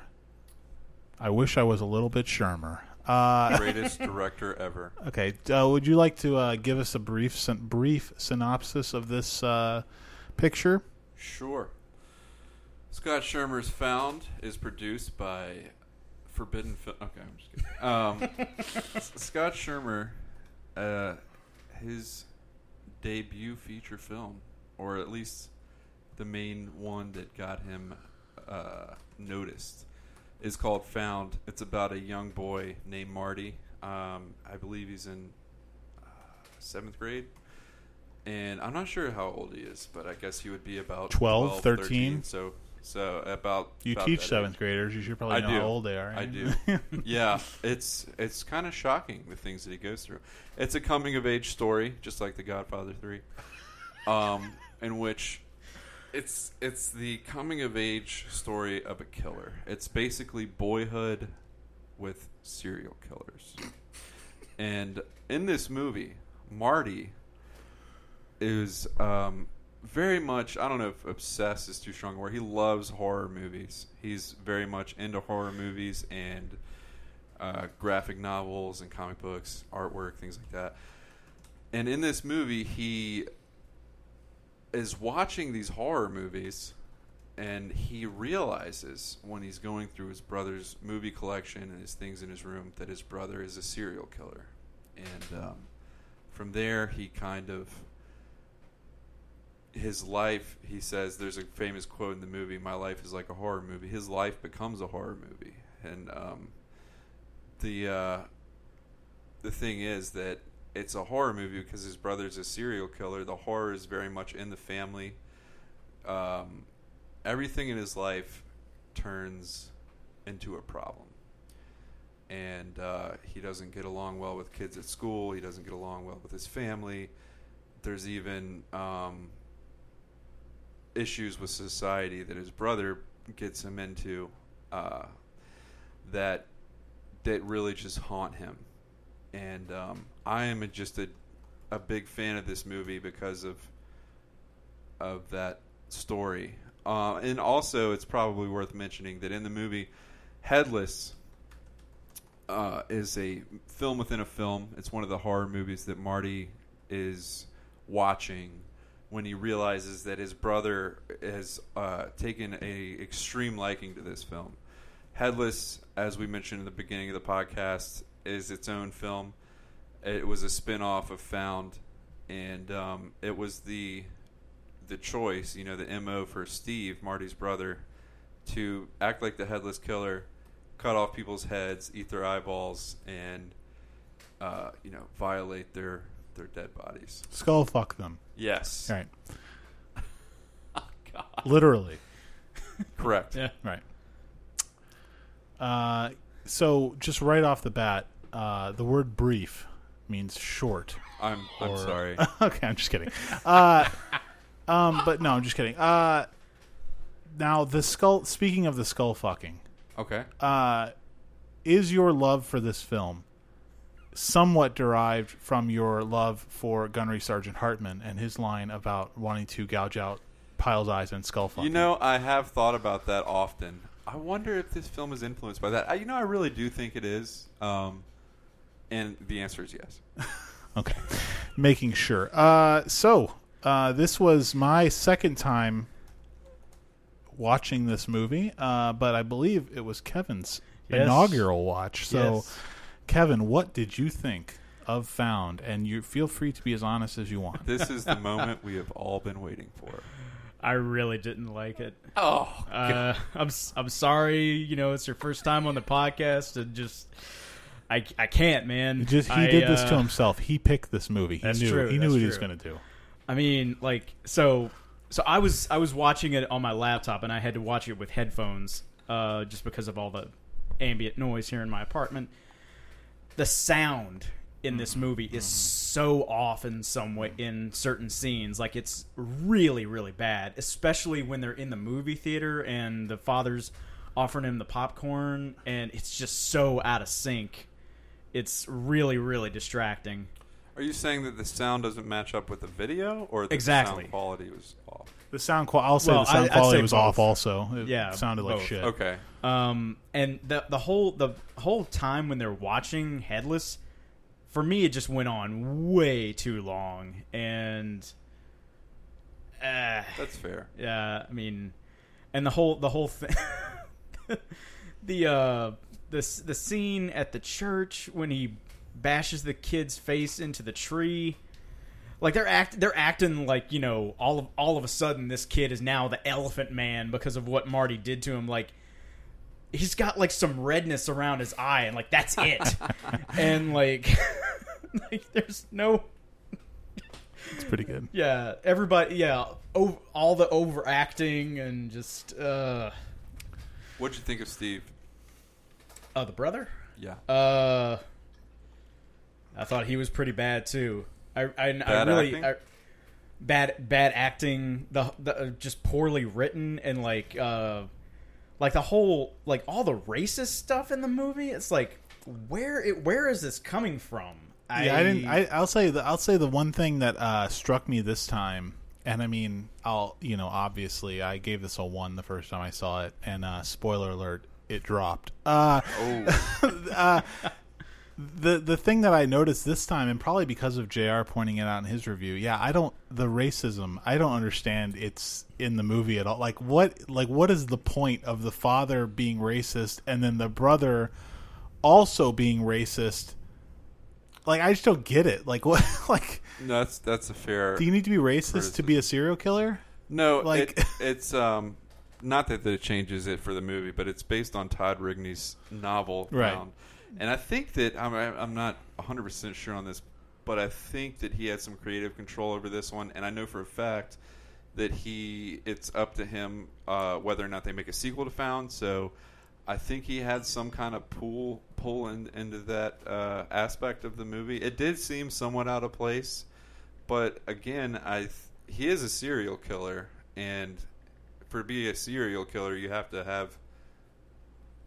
I wish I was a little bit Shermer. Uh, Greatest director ever. okay, uh, would you like to uh, give us a brief syn- brief synopsis of this uh, picture? Sure. Scott Schirmer's Found is produced by Forbidden Film. Okay, I'm just kidding. Um, Scott Schirmer, uh, his debut feature film, or at least the main one that got him uh, noticed, is called Found. It's about a young boy named Marty. Um, I believe he's in uh, seventh grade. And I'm not sure how old he is, but I guess he would be about 12, 13. 13. So, so about You about teach seventh age. graders. You should probably I know do. how old they are. I do. yeah, it's it's kind of shocking the things that he goes through. It's a coming of age story, just like The Godfather Three, um, in which it's it's the coming of age story of a killer. It's basically boyhood with serial killers, and in this movie, Marty is um, very much I don't know if obsessed is too strong word. He loves horror movies. He's very much into horror movies and uh, graphic novels and comic books, artwork, things like that. And in this movie, he is watching these horror movies, and he realizes when he's going through his brother's movie collection and his things in his room that his brother is a serial killer. And um, from there, he kind of his life he says there's a famous quote in the movie my life is like a horror movie. His life becomes a horror movie. And um, the uh, the thing is that it's a horror movie because his brother's a serial killer. The horror is very much in the family. Um, everything in his life turns into a problem. And uh, he doesn't get along well with kids at school. He doesn't get along well with his family. There's even um, issues with society that his brother gets him into uh, that that really just haunt him. And um, I am just a a big fan of this movie because of of that story. Uh, and also, it's probably worth mentioning that in the movie, Headless uh, is a film within a film. It's one of the horror movies that Marty is watching when he realizes that his brother has uh, taken a extreme liking to this film. Headless, as we mentioned in the beginning of the podcast, is its own film. It was a spin-off of Found, and um, it was the the choice, you know, the mo for Steve, Marty's brother, to act like the headless killer, cut off people's heads, eat their eyeballs, and uh, you know, violate their their dead bodies. Skull fuck them. Yes, All right. God. Literally. correct. Yeah. Right. Uh, so just right off the bat, uh, the word brief means short. I'm I'm or- sorry. okay, I'm just kidding. Uh, um, but no, I'm just kidding. Uh, now the skull. Speaking of the skull fucking, Okay. uh, is your love for this film somewhat derived from your love for Gunnery Sergeant Hartman and his line about wanting to gouge out Pyle's eyes and skull fucking? You know, I have thought about that often. I wonder if this film is influenced by that. I, you know, I really do think it is. Um, and the answer is yes. Okay. Making sure. Uh, so, uh, this was my second time watching this movie, uh, but I believe it was Kevin's Yes. inaugural watch. So, Yes. Kevin, what did you think of Found? And you feel free to be as honest as you want. This is the moment we have all been waiting for. I really didn't like it. Oh, Uh, I'm s- I'm sorry. You know, it's your first time on the podcast, and just I, I can't, man. Just he I, did this to uh, himself. He picked this movie. He That's knew. true, He knew that's what he was going to do. I mean, like so. So I was I was watching it on my laptop, and I had to watch it with headphones, uh, just because of all the ambient noise here in my apartment. The sound in this mm-hmm. movie is mm-hmm. so off in some way in certain scenes. Like it's really really bad, especially when they're in the movie theater and the father's offering him the popcorn, and it's just so out of sync. It's really really distracting. are you saying that the sound doesn't match up with the video, or that the Exactly. sound quality was off? The sound quality. I'll say Well, the sound I- I'd quality say was both. off. Also, it Yeah, sounded like both. shit. Okay. Um, and the the whole the whole time when they're watching Headless, for me it just went on way too long, and uh, That's fair. yeah, I mean, and the whole the whole thing, the uh, the the scene at the church when he bashes the kid's face into the tree. Like they're act they're acting like you know all of all of a sudden this kid is now the Elephant Man because of what Marty did to him. Like he's got like some redness around his eye and like that's it, and like like there's no It's pretty good. yeah everybody yeah o- all the overacting and just uh What'd you think of Steve? oh the brother Yeah. uh I thought he was pretty bad too. I I, I really acting? I, bad bad acting the, the uh, just poorly written and like uh like the whole like all the racist stuff in the movie it's like where it where is this coming from yeah, I didn't. I, I'll say the I'll say the one thing that uh, struck me this time, and I mean, I'll you know, obviously, I gave this a one the first time I saw it, and uh, spoiler alert, it dropped. Uh, Oh, uh, the the thing that I noticed this time, and probably because of Jr. pointing it out in his review, yeah, I don't the racism. I don't understand it's in the movie at all. Like what? Like what is the point of the father being racist and then the brother also being racist? Like I just don't get it. Like what? Like no, that's that's a fair. do you need to be racist to be a serial killer? No, Like- it, it's um, not that it changes it for the movie, but it's based on Todd Rigney's novel, Right. And I think that I'm I'm not 100 percent sure on this, but I think that he had some creative control over this one, and I know for a fact that he it's up to him uh, whether or not they make a sequel to Found. So. I think he had some kind of pull pull in, into that uh, aspect of the movie. It did seem somewhat out of place, but again, I th- he is a serial killer, and for be a serial killer, you have to have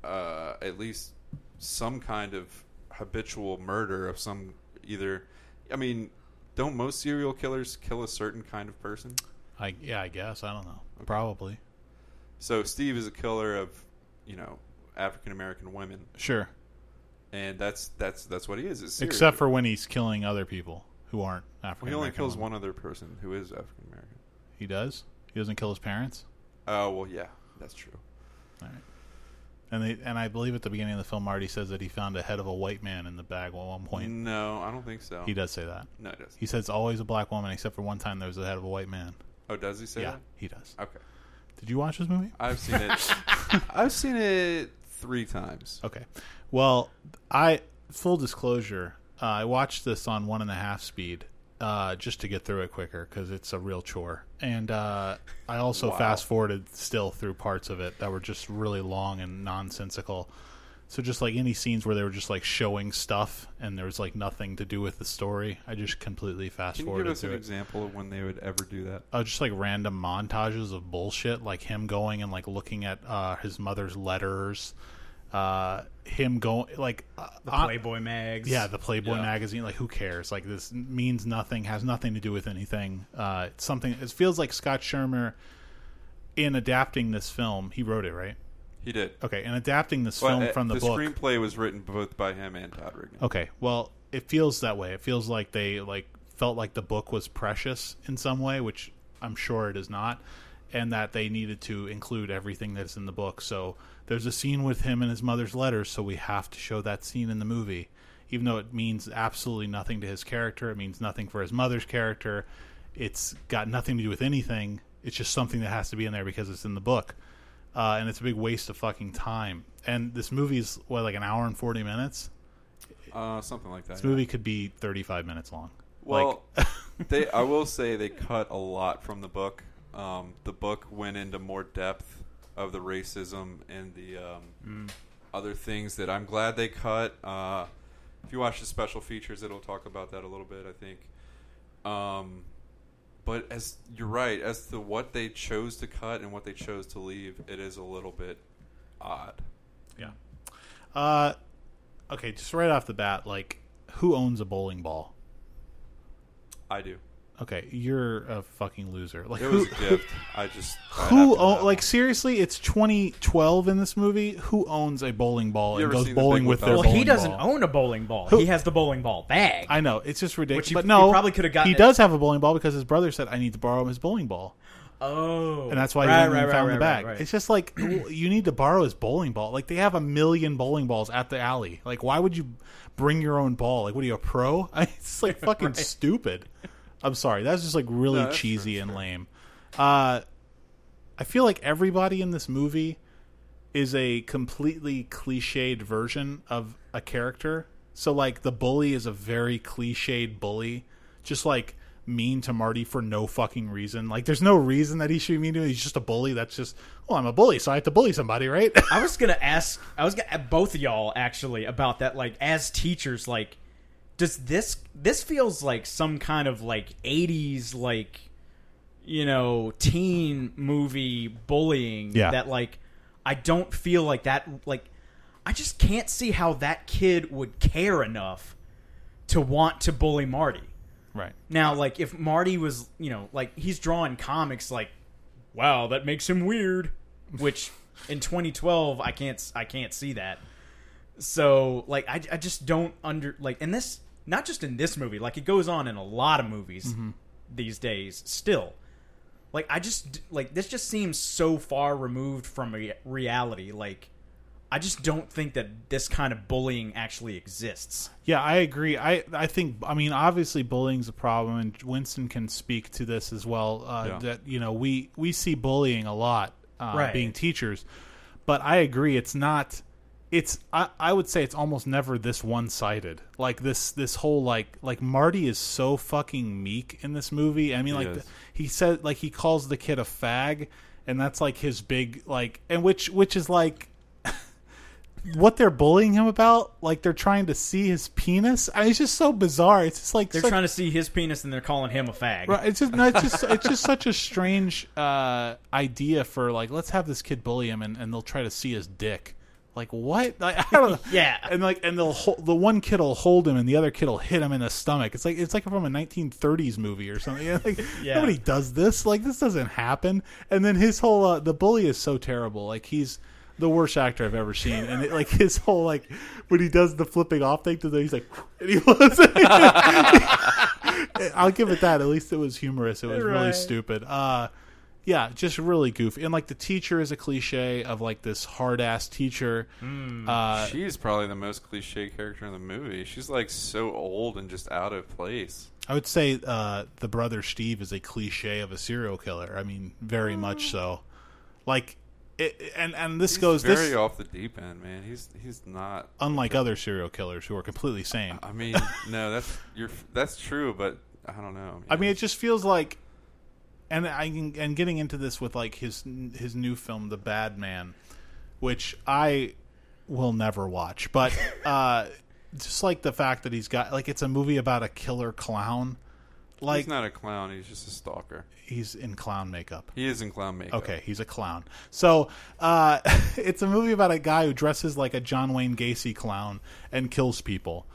uh, at least some kind of habitual murder of some either. I mean, don't most serial killers kill a certain kind of person? I yeah, I guess I don't know. Probably So Steve is a killer of, you know, African American women, sure. and that's that's that's what he is. Except killer. for when he's killing other people who aren't African. Well, he only kills one other person who is African American. He does. He doesn't kill his parents. Oh well, yeah, that's true. All right. And they and I believe at the beginning of the film, Marty says that he found a head of a white man in the bag at one point. No, I don't think so. He does say that. No, he does. He says it's always a black woman, except for one time there was a head of a white man. Oh, does he say yeah, that? he does. Okay. Did you watch this movie? I've seen it. I've seen it three times. Okay. Well, I full disclosure, uh, I watched this on one and a half speed uh, just to get through it quicker because it's a real chore, and uh, I also Wow. fast forwarded still through parts of it that were just really long and nonsensical. So just like any scenes where they were just like showing stuff and there was like nothing to do with the story, I just completely fast Can you give forwarded us an through it. example of when they would ever do that? uh, just like random montages of bullshit, like him going and like looking at uh, his mother's letters, uh, him going like uh, the on- Playboy mags yeah, the Playboy Yeah. magazine. Like, who cares? Like, this means nothing, has nothing to do with anything. Uh, it's something. It feels like Scott Schirmer, in adapting this film, he wrote it right. He did. Okay, and adapting this Well, film uh, from the, the book. screenplay was written both by him and Todd Rigney. Okay, well, it feels that way. It feels like they like felt like the book was precious in some way, which I'm sure it is not, and that they needed to include everything that's in the book. So there's a scene with him and his mother's letters, so we have to show that scene in the movie, even though it means absolutely nothing to his character. It means nothing for his mother's character. It's got nothing to do with anything. It's just something that has to be in there because it's in the book. Uh, and it's a big waste of fucking time. And this movie's what, like an hour and forty minutes. Uh, something like that. This yeah. movie could be 35 minutes long. Well, they I will say they cut a lot from the book. Um, the book went into more depth of the racism and the um, other things that I'm glad they cut. Uh, if you watch the special features, it'll talk about that a little bit. I think. Um, but as you're right, as to what they chose to cut and what they chose to leave, it is a little bit odd. yeah. Uh, okay, just right off the bat, like, who owns a bowling ball? I do. Okay, you're a fucking loser. Like, It who, was a gift. I just who to own, like seriously? It's 2012 in this movie. Who owns a bowling ball You and goes seen The bowling with their well bowling he doesn't ball? own a bowling ball Who- he has the bowling ball bag I know it's just ridiculous. Which you- but you no, probably could've gotten He it- does have a bowling ball because his brother said, "I need to borrow his bowling ball." Oh, and that's why right, he went right, and right, found right, the bag. Right, right. It's just like you need to borrow his bowling ball. Like they have a million bowling balls at the alley. Like why would you bring your own ball? Like what are you a pro? It's like fucking stupid. I'm sorry. That's just like really No, cheesy true, and sure. lame. Uh, I feel like everybody in this movie is a completely cliched version of a character. So like the bully is a very cliched bully, just like mean to Marty for no fucking reason. Like there's no reason that he should be mean to him. He's just a bully. That's just well, I'm a bully, so I have to bully somebody, right? I was gonna ask. I was gonna at both of y'all actually about that. Like, as teachers, like, does this this feels like some kind of like '80s like, you know, teen movie bullying? Yeah. That like, I don't feel like that. Like, I just can't see how that kid would care enough to want to bully Marty. right. Now, like, if Marty was, you know, like he's drawing comics, like, wow, that makes him weird. Which in 2012, I can't, I can't see that. So, like, I, I just don't under like, and this, not just in this movie, like it goes on in a lot of movies these days. Still, like, I just like this just seems so far removed from re- reality. Like, I just don't think that this kind of bullying actually exists. Yeah, I agree. I I think I mean obviously bullying's a problem, and Winston can speak to this as well. Uh, Yeah. That you know we we see bullying a lot, uh, Right. being teachers, but I agree it's not. It's I, I would say it's almost never this one sided. Like this this whole like like Marty is so fucking meek in this movie. I mean He like the, he said like he calls the kid a fag, and that's like his big like and which which is like what they're bullying him about like they're trying to see his penis I mean, it's just so bizarre it's just like They're such- trying to see his penis and they're calling him a fag. right, it's just no, it's just it's just such a strange uh idea for like let's have this kid bully him and, and they'll try to see his dick like what like, I don't know Yeah. and like and they'll hold, the one kid will hold him and the other kid will hit him in the stomach it's like it's like from a 1930s movie or something Yeah, like Yeah. nobody does this like this doesn't happen and then his whole uh, the bully is so terrible like he's the worst actor I've ever seen, and it, like his whole like when he does the flipping off thing, to the, he's like, and he was. I'll give it that. At least it was humorous. It was really stupid. Uh, yeah, just really goofy. And like the teacher is a cliche of like this hard ass teacher. Uh, She's probably the most cliche character in the movie. She's like so old and just out of place. I would say uh, the brother Steve is a cliche of a serial killer. I mean, very much so. Like, it, and and this He's goes very this off the deep end, man. He's he's not. unlike other serial killers who are completely sane. I mean, no, that's you're that's true, but I don't know. I mean, it just feels like, and I and getting into this with like his his new film, The Bad Man, which I will never watch, but uh, just like the fact that he's got like it's a movie about a killer clown, like he's not a clown. He's just a stalker. he's in clown makeup. He is in clown makeup. Okay, he's a clown. So uh, it's a movie about a guy who dresses like a John Wayne Gacy clown and kills people.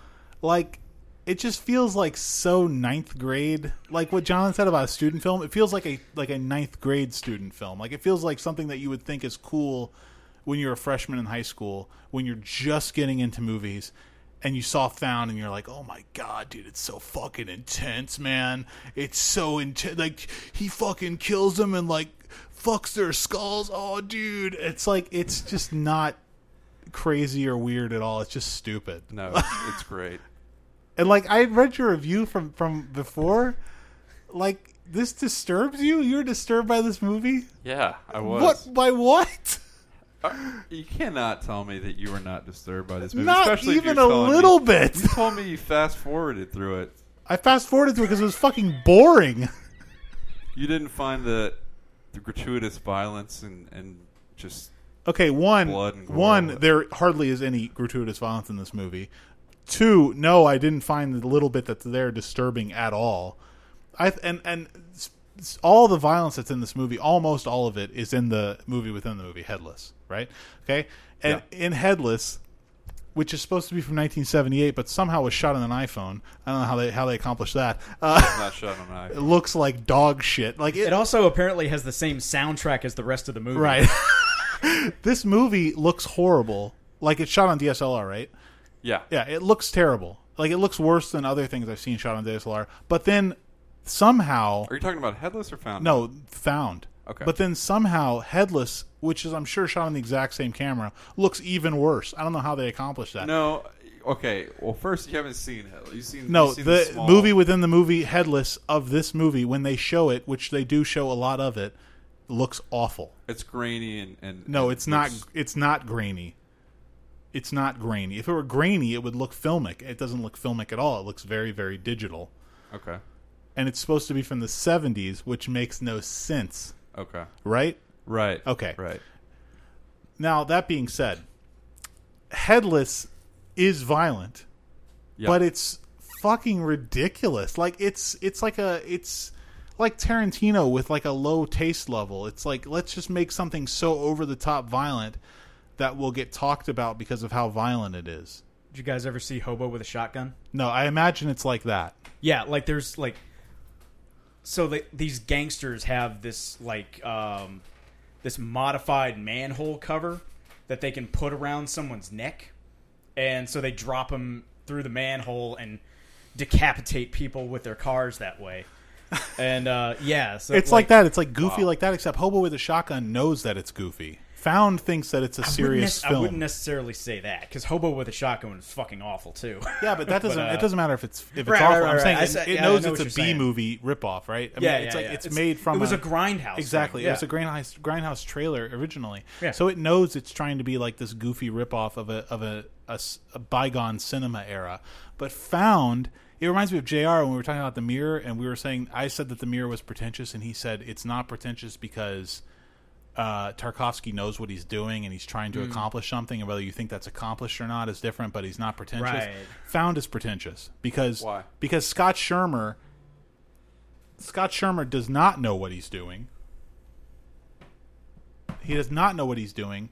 Like it just feels like so ninth grade. Like what John said about a student film, it feels like a like a ninth grade student film. Like it feels like something that you would think is cool when you're a freshman in high school, when you're just getting into movies. And you saw Found, and you're like, "Oh my god, dude, it's so fucking intense, man! It's so intense. Like he fucking kills them and like fucks their skulls. Oh, dude, it's like it's just not crazy or weird at all. It's just stupid. No, it's, it's great. And like I read your review from from before, like this disturbs you. You're disturbed by this movie. Yeah, I was. What by what? Uh, you cannot tell me that you were not disturbed by this movie, Not especially even a telling me- little bit. You told me you fast forwarded through it. I fast forwarded through it because it was fucking boring. You didn't find the the gratuitous violence and and just Okay, one, Blood and one, there hardly is any gratuitous violence in this movie. Two, no, I didn't find the little bit that's there disturbing at all. I and and s- s- all the violence that's in this movie, almost all of it, is in the movie within the movie, Headless, right? Okay, and in Headless, which is supposed to be from 1978, but somehow was shot on an iPhone. I don't know how they how they accomplished that. Uh, not shut on eye. it looks like dog shit. Like it, It also apparently has the same soundtrack as the rest of the movie. Right. this movie looks horrible. Like it's shot on DSLR, right? Yeah, Yeah, it looks terrible. Like it looks worse than other things I've seen shot on DSLR. But then somehow Are you talking about headless or found? no found. Okay. But then somehow headless, which is I'm sure shot on the exact same camera, looks even worse. I don't know how they accomplished that. No. Okay. Well, first you haven't seen Headless. You've seen No, you've seen the small- movie within the movie Headless of this movie, when they show it, which they do show a lot of it, looks awful. It's grainy and, and No, it's not. It's not grainy. It's not grainy. If it were grainy, it would look filmic. It doesn't look filmic at all. It looks very, very digital. Okay. And it's supposed to be from the '70s, which makes no sense, Okay. right? Right. Okay. Right. Now that being said, Headless is violent, Yeah. but it's fucking ridiculous. Like it's it's like a it's like Tarantino with like a low taste level. It's like let's just make something so over the top violent that will get talked about because of how violent it is. Did you guys ever see Hobo with a Shotgun? No, I imagine it's like that. Yeah, like there's like so the, these gangsters have this like um this modified manhole cover that they can put around someone's neck. And so they drop them through the manhole and decapitate people with their cars that way. And uh yeah, so It's like, that. It's like goofy like that. Except Hobo with a Shotgun knows that it's goofy. Found thinks that it's a serious nec- I wouldn't necessarily say that because Hobo with a Shotgun is fucking awful too. Yeah, but that doesn't. Uh, it doesn't matter if it's if it's Right, awful. right, I'm saying right. I it, said- it yeah, I knows know it's what a you're saying. movie ripoff, right? I mean, yeah, it's yeah, like yeah. it's, made from. It was a, grindhouse. exactly. thing, It was yeah. a grindhouse grindhouse trailer originally. Yeah. So it knows it's trying to be like this goofy ripoff of a of a, a s- a bygone cinema era. But found. It reminds me of Jr. when we were talking about the mirror, and we were saying I said that the mirror was pretentious, and he said it's not pretentious because uh, Tarkovsky knows what he's doing and he's trying to Mm. accomplish something, and whether you think that's accomplished or not is different. But he's not pretentious. Right. Found is pretentious because Why? because Scott Schirmer Scott Schirmer does not know what he's doing. He does not know what he's doing,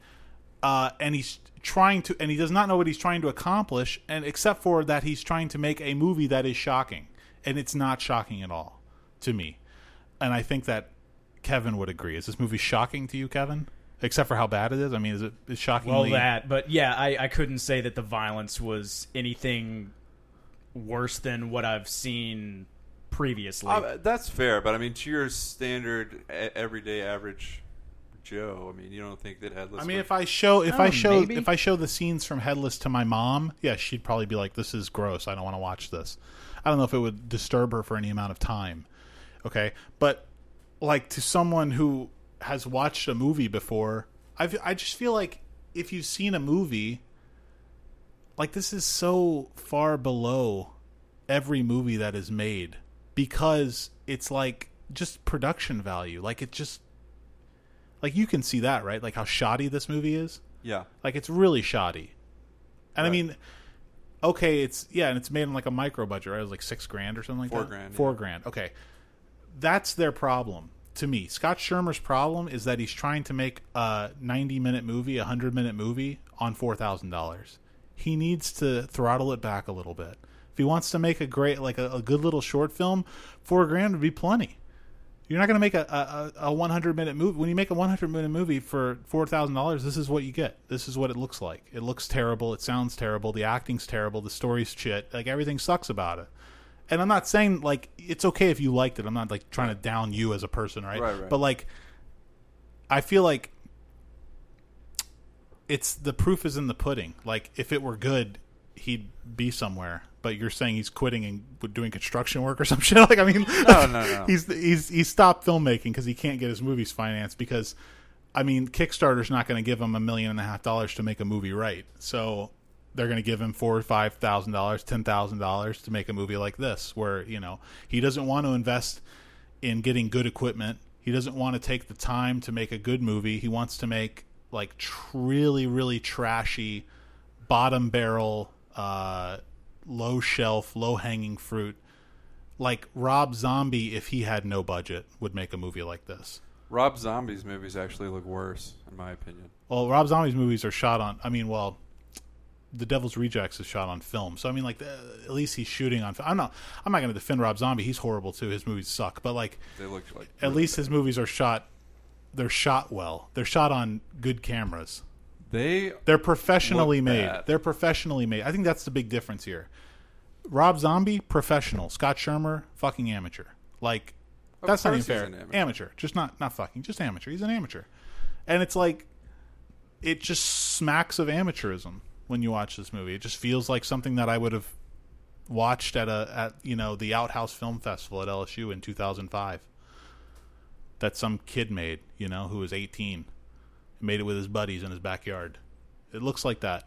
uh, and he's trying to, and he does not know what he's trying to accomplish, and except for that, he's trying to make a movie that is shocking, and it's not shocking at all to me, and I think that Kevin would agree. Is this movie shocking to you, Kevin? Except for how bad it is. I mean, is it is Well, shockingly? that, but yeah, I, I couldn't say that the violence was anything worse than what I've seen previously. Uh, that's fair, but I mean, to your standard, e- everyday average Joe, I mean, you don't think that headless? I mean, would- if I show if Oh, I show maybe. if I show the scenes from Headless to my mom, yeah, she'd probably be like, "This is gross. I don't want to watch this." I don't know if it would disturb her for any amount of time. Okay, but like to someone who has watched a movie before, I I just feel like if you've seen a movie, like this is so far below every movie that is made because it's like just production value. Like it just like you can see that, right? Like how shoddy this movie is. yeah, Like it's really shoddy. And I mean, okay, it's yeah, and it's made in like a micro budget, right? It was like six grand or something like Four that. grand, Four yeah. grand. Okay, that's their problem to me. Scott Schirmer's problem is that he's trying to make a ninety-minute movie, a hundred-minute movie on four thousand dollars. He needs to throttle it back a little bit. If he wants to make a great, like a, a good little short film, four grand would be plenty. You're not going to make a, a, a 100 minute movie. When you make a 100 minute movie for $4,000, this is what you get. This is what it looks like. It looks terrible. It sounds terrible. The acting's terrible. The story's shit. Like everything sucks about it. And I'm not saying like it's okay if you liked it. I'm not like trying to down you as a person, right? Right, right. But like, I feel like it's the proof is in the pudding. Like if it were good, he'd be somewhere. But you're saying he's quitting and doing construction work or some shit. Like I mean, No, no, no. he's he's he stopped filmmaking because he can't get his movies financed because I mean Kickstarter's not going to give him a million and a half dollars to make a movie right. So they're going to give him four or five thousand dollars, ten thousand dollars to make a movie like this, where you know he doesn't want to invest in getting good equipment. He doesn't want to take the time to make a good movie. He wants to make like tr- really, really trashy, bottom barrel, uh, low shelf, low hanging fruit. Like Rob Zombie, if he had no budget, would make a movie like this. Rob Zombie's movies actually look worse, in my opinion. Well, Rob Zombie's movies are shot on. I mean, well, The Devil's Rejects is shot on film, so I mean, like, uh, at least he's shooting on. I'm not. I'm not going to defend Rob Zombie. He's horrible too. His movies suck, but like, They look like at least his movies are shot. They're shot well. They're shot on good cameras. they They're professionally made. bad. They're professionally made. I think that's the big difference here. Rob Zombie, professional. Scott Schirmer, fucking amateur. Like Of that's not even fair. amateur. amateur. just not not fucking, just amateur. He's an amateur, and it's like it just smacks of amateurism when you watch this movie. It just feels like something that I would have watched at a at you know the Outhouse Film Festival at LSU in 2005. That some kid made, you know, who was 18, made it with his buddies in his backyard. It looks like that.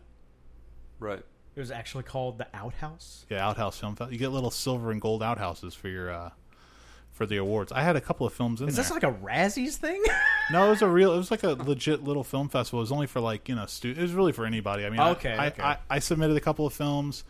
Right. It was actually called the Outhouse. Yeah, Outhouse Film Festival. You get little silver and gold outhouses for your uh, for the awards. I had a couple of films in Is there. this like a Razzies thing? no, it was a real. It was like a legit little film festival. It was only for like you know, stu- it was really for anybody. I mean, I- Okay, I, okay. I, I submitted a couple of films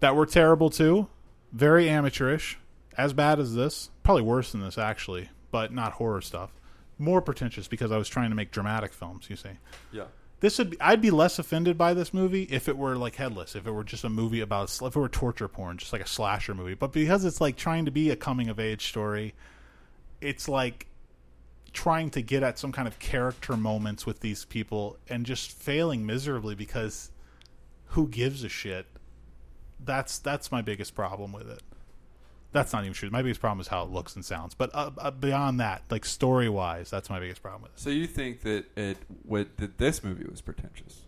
that were terrible too, very amateurish, as bad as this, probably worse than this actually, but not horror stuff. More pretentious because I was trying to make dramatic films. You see, Yeah. This would be, I'd be less offended by this movie if it were like headless if it were just a movie about if it were torture porn just like a slasher movie. But because it's like trying to be a coming of age story it's like trying to get at some kind of character moments with these people and just failing miserably because who gives a shit? That's that's my biggest problem with it that's not even true my biggest problem is how it looks and sounds but uh, uh, beyond that like story wise that's my biggest problem with it So you think that it what that this movie was pretentious?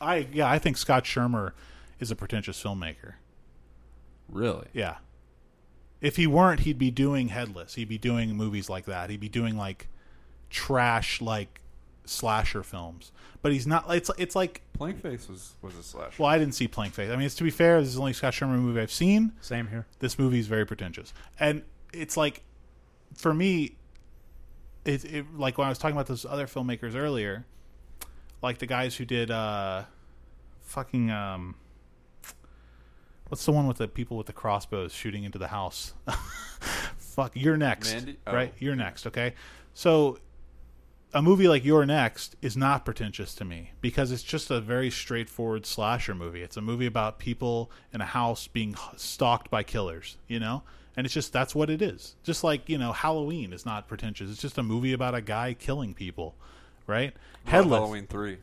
I yeah, I think Scott Schirmer is a pretentious filmmaker. Really? Yeah. If he weren't, he'd be doing Headless. He'd be doing movies like that. He'd be doing like trash like slasher films. But he's not it's it's like Plank Face was was a slasher. well, I didn't see Plank Face. I mean, it's to be fair, this is the only Scott Schirmer movie I've seen. Same here. This movie is very pretentious. And it's like for me it, it like when I was talking about those other filmmakers earlier, like the guys who did uh fucking um what's the one with the people with the crossbows shooting into the house? Fuck, you're next. Mandy? Oh. Right? You're next, okay? So a movie like You're Next is not pretentious to me because it's just a very straightforward slasher movie. It's a movie about people in a house being stalked by killers, you know? And it's just that's what it is. Just like, you know, Halloween is not pretentious. It's just a movie about a guy killing people, right? Headless. Halloween three.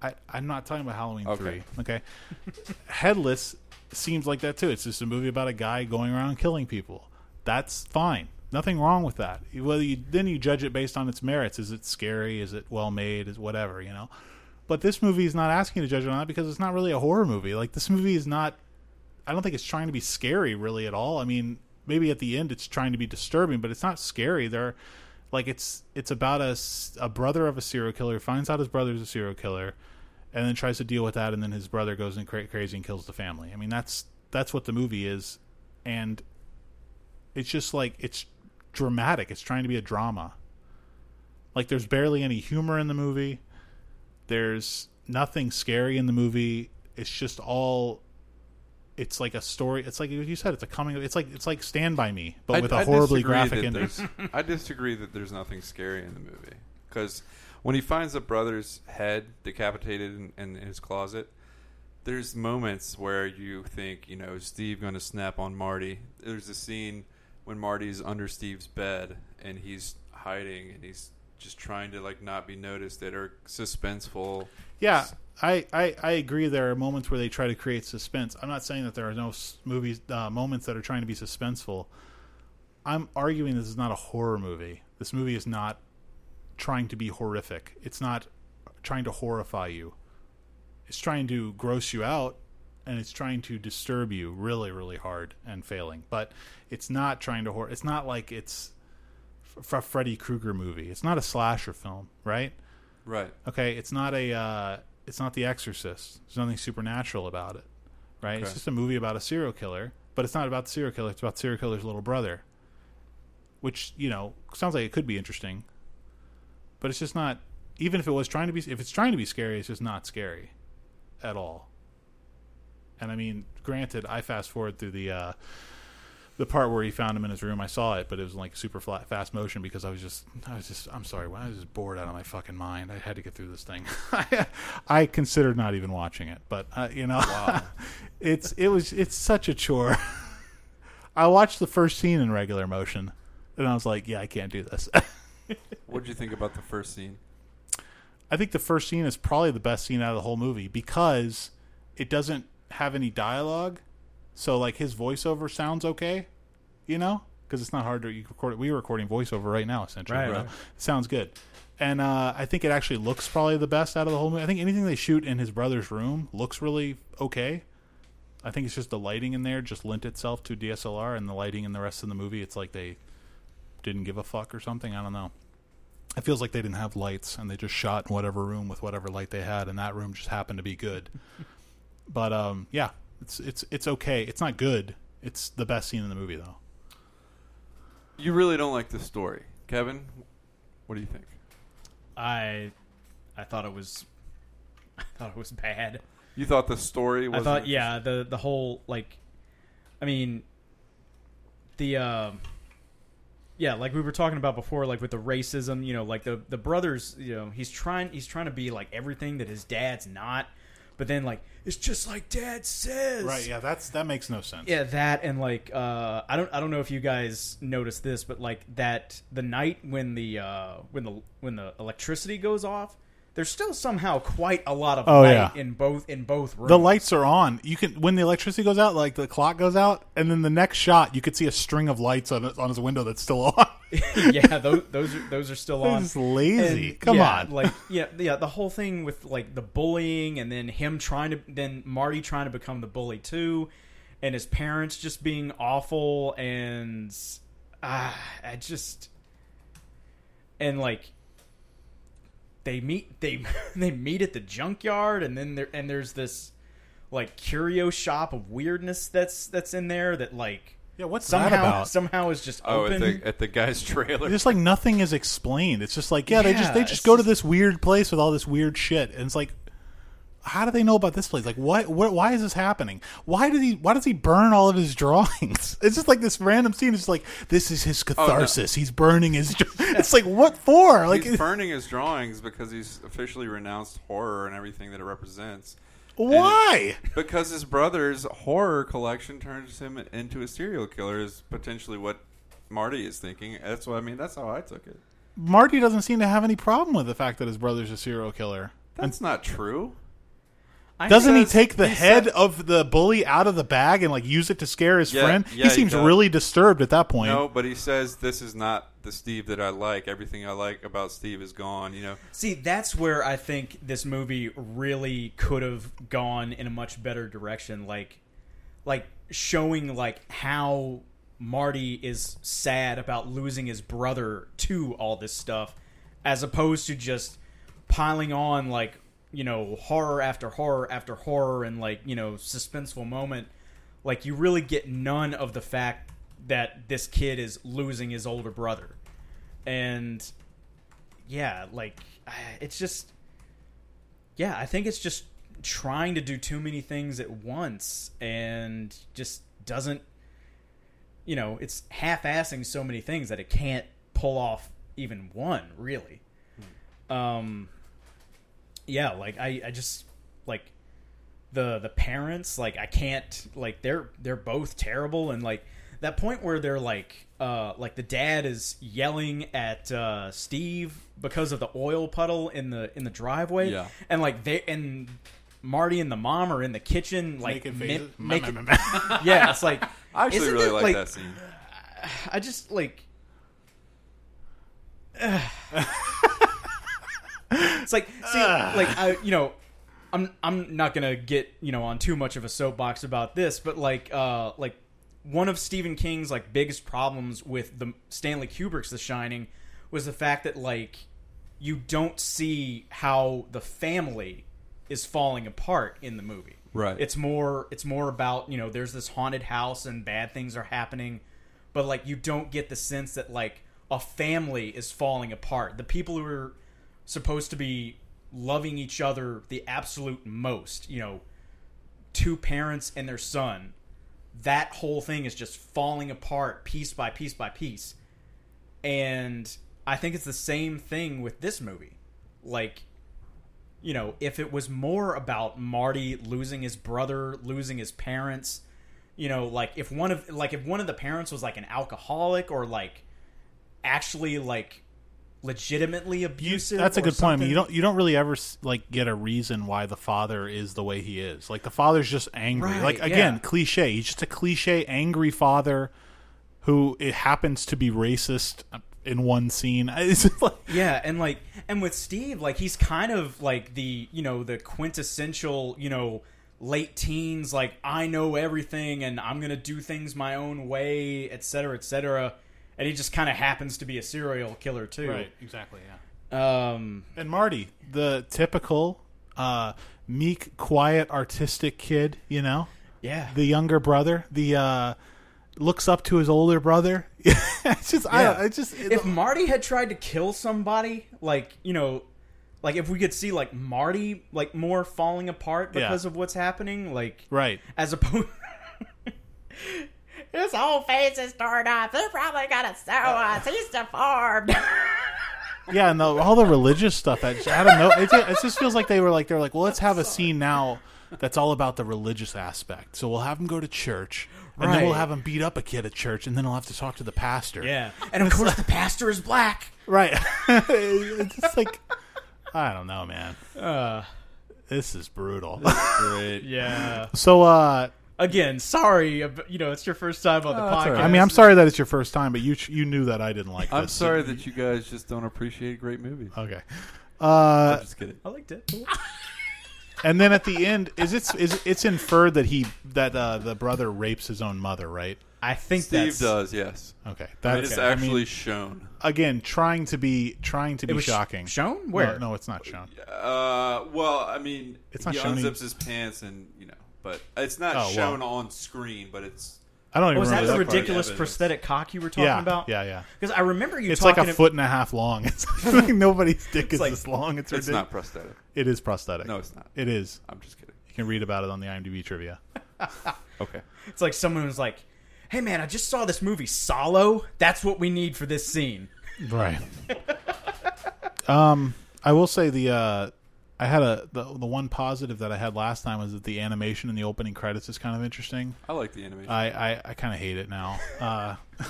I, I'm not talking about Halloween Okay. 3. Okay. Headless seems like that too. It's just a movie about a guy going around killing people. That's fine. Nothing wrong with that. Whether you then you judge it based on its merits. Is it scary? Is it well made? Is whatever, you know. But this movie is not asking you to judge it on that because it's not really a horror movie. Like this movie is not I don't think it's trying to be scary really at all. I mean, maybe at the end it's trying to be disturbing, but it's not scary. They're like it's it's about a a brother of a serial killer finds out his brother's a serial killer and then tries to deal with that and then his brother goes and cra- crazy and kills the family. I mean, that's that's what the movie is and it's just like it's dramatic. It's trying to be a drama. Like there's barely any humor in the movie. There's nothing scary in the movie. It's just all it's like a story. It's like you said. It's a coming. It's like it's like Stand by Me, but I- with a I horribly graphic ending. I disagree that there's nothing scary in the movie because when he finds the brother's head decapitated in, in his closet, there's moments where you think, you know, is Steve going to snap on Marty? There's a scene when Marty's under Steve's bed and he's hiding and he's just trying to like not be noticed that are suspenseful. Yeah, I, I, I agree. There are moments where they try to create suspense. I'm not saying that there are no movies uh, moments that are trying to be suspenseful. I'm arguing this is not a horror movie. This movie is not trying to be horrific. It's not trying to horrify you. It's trying to gross you out, and it's trying to disturb you really, really hard and failing. But it's not trying to horror. It's not like it's a Freddy Krueger movie. It's not a slasher film, right? Right. Okay, it's not a uh, it's not The Exorcist. There's nothing supernatural about it, right? It's just a movie about a serial killer, but it's not about the serial killer. It's about serial killer's little brother, which you know sounds like it could be interesting, but it's just not. Even if it was trying to be, if it's trying to be scary, it's just not scary at all. And I mean, granted, I fast forward through the uh, the part where he found him in his room. I saw it, but it was like super flat, fast motion because I was just, I was just, I'm sorry, I was just bored out of my fucking mind. I had to get through this thing. I considered not even watching it, but uh, you know, it's it was it's such a chore. I watched the first scene in regular motion, and I was like, yeah, I can't do this. What did you think about the first scene? I think the first scene is probably the best scene out of the whole movie because it doesn't have any dialogue. So like his voiceover sounds okay, you know? because it's not hard to you record it. We are recording voiceover right now, essentially. Right, bro. right. Sounds good. And uh, I think it actually looks probably the best out of the whole movie. I think anything they shoot in his brother's room looks really okay. I think it's just the lighting in there just lent itself to DSLR, and the lighting in the rest of the movie, it's like they didn't give a fuck or something. I don't know. It feels like they didn't have lights, and they just shot in whatever room with whatever light they had, and that room just happened to be good. But um, yeah, it's it's it's okay. It's not good. It's the best scene in the movie, though. You really don't like the story, Kevin. What do you think? I I thought it was I thought it was bad. You thought the story was I thought yeah, the the whole like I mean the um yeah, like we were talking about before, like with the racism, you know, like the the brothers, you know, he's trying he's trying to be like everything that his dad's not, but then like it's just like dad says. Right? Yeah, that's that makes no sense. Yeah, that and like uh, I don't I don't know if you guys noticed this, but like that the night when the uh, when the when the electricity goes off, there's still somehow quite a lot of Oh, light yeah. in both in both rooms. The lights are on. You can when the electricity goes out, like the clock goes out, and then the next shot, you could see a string of lights on on his window that's still on. yeah, those those are, those are still on. Lazy. And, Come yeah, on. like yeah, yeah. The whole thing with like the bullying, and then him trying to, then Marty trying to become the bully too, and his parents just being awful, and ah, I just, and like they meet they they meet at the junkyard, and then there and there's this like curio shop of weirdness that's that's in there that like yeah, what's somehow that about? somehow is just Oh, open. at the at the guy's trailer. Just like nothing is explained. It's just like yeah, they just they just it's go to this weird place with all this weird shit, and it's like, how do they know about this place? Like, what? what why is this happening? Why does he? Why does he burn all of his drawings? It's just like this random scene. It's like this is his oh, catharsis. He's burning his. it's like what for? Like he's burning his drawings because he's officially renounced horror and everything that it represents. why? Because his brother's horror collection turns him into a serial killer is potentially what Marty is thinking. That's what I mean. That's how I took it. Marty doesn't seem to have any problem with the fact that his brother's a serial killer. That's not true. I Doesn't he take the head said- of the bully out of the bag and like use it to scare his Yeah, friend? yeah, he he seems does. really disturbed at that point. No, but he says this is not the Steve that I like. Everything I like about Steve is gone. You know, See, that's where I think this movie really could have gone in a much better direction. Like, like showing like how Marty is sad about losing his brother to all this stuff, as opposed to just piling on like you know horror after horror after horror and like you know suspenseful moment. Like you really get none of the fact that this kid is losing his older brother, and yeah, like it's just yeah, I think it's just trying to do too many things at once and just doesn't you know, it's half-assing so many things that it can't pull off even one, really. Um yeah, like I I just like the the parents like I can't like they're they're both terrible and like that point where they're like uh like the dad is yelling at uh Steve because of the oil puddle in the in the driveway Yeah. and like they and Marty and the mom are in the kitchen like Making mi- yeah it's like I actually really it, like, that scene. I just like. it's like see, like I, you know, I'm I'm not gonna get you know on too much of a soapbox about this, but like uh like one of Stephen King's like biggest problems with the Stanley Kubrick's The Shining was the fact that like you don't see how the family is falling apart in the movie. Right. It's more it's more about, you know, there's this haunted house and bad things are happening, but like you don't get the sense that like a family is falling apart. The people who are supposed to be loving each other the absolute most, you know, two parents and their son, that whole thing is just falling apart piece by piece by piece. And I think it's the same thing with this movie. Like, you know, if it was more about Marty losing his brother, losing his parents, you know, like if one of like if one of the parents was like an alcoholic or like actually like legitimately abusive. That's a good point. I mean, you don't you don't really ever like get a reason why the father is the way he is. Like the father's just angry. Right, like again, yeah. cliche. He's just a cliche angry father who it happens to be racist uh, in one scene. Like, Yeah, and like, and with Steve, like he's kind of like the you know the quintessential you know late teens, like I know everything and I'm gonna do things my own way, etc., cetera, et cetera. And he just kind of happens to be a serial killer too. Right, exactly, yeah. Um, And Marty, the typical uh, meek, quiet, artistic kid, you know, yeah. the younger brother, the uh, looks up to his older brother. it's just, I, Yeah. don't, I just, if Marty had tried to kill somebody, like you know, like if we could see like Marty like more falling apart Yeah. because of what's happening, like right. as opposed. His whole face is torn up. They're probably gonna sue us. He's deformed. Yeah, and the, all the religious stuff. I, just, I don't know. It, just- it just feels like they were like they're like, well, let's have a scene now that's all about the religious aspect. So we'll have him go to church, and then we'll have him beat up a kid at church, and then he'll have to talk to the pastor. yeah, and of course the pastor is black. right. it's just like I don't know, man. Uh, This is brutal. Great. yeah. so, uh, Again, sorry. You know, it's your first time on the Oh, podcast. right. I mean, I'm sorry that it's your first time, but you you knew that I didn't like. I'm this. sorry that you guys just don't appreciate great movies. Okay. Uh, I'm just kidding. I liked it. and then at the end, is it is it's inferred that he that uh, the brother rapes his own mother, right? I think Steve that's, does, yes. Okay, I mean, that's I mean, actually shown. again trying to be trying to It be was shocking. shown where? No, no, it's not shown. Uh, well, I mean, It's not he shown. unzips his pants and you know, but it's not Oh, well. shown on screen. But it's I don't even was that remember the that part. ridiculous evidence. prosthetic cock you were talking Yeah, about? yeah, yeah. Because I remember you It's talking. like a foot and a half long. It's like nobody's dick is like- this long. It's, it's ridiculous. not prosthetic. It is prosthetic. No, it's not. It is. I'm just kidding. You can read about it on the IMDb trivia. Okay. It's like someone was like, "Hey man, I just saw this movie Solo. That's what we need for this scene." Right. um, I will say the uh, I had a the the one positive that I had last time was that the animation in the opening credits is kind of interesting. I like the animation. I I, I kind of hate it now. Uh,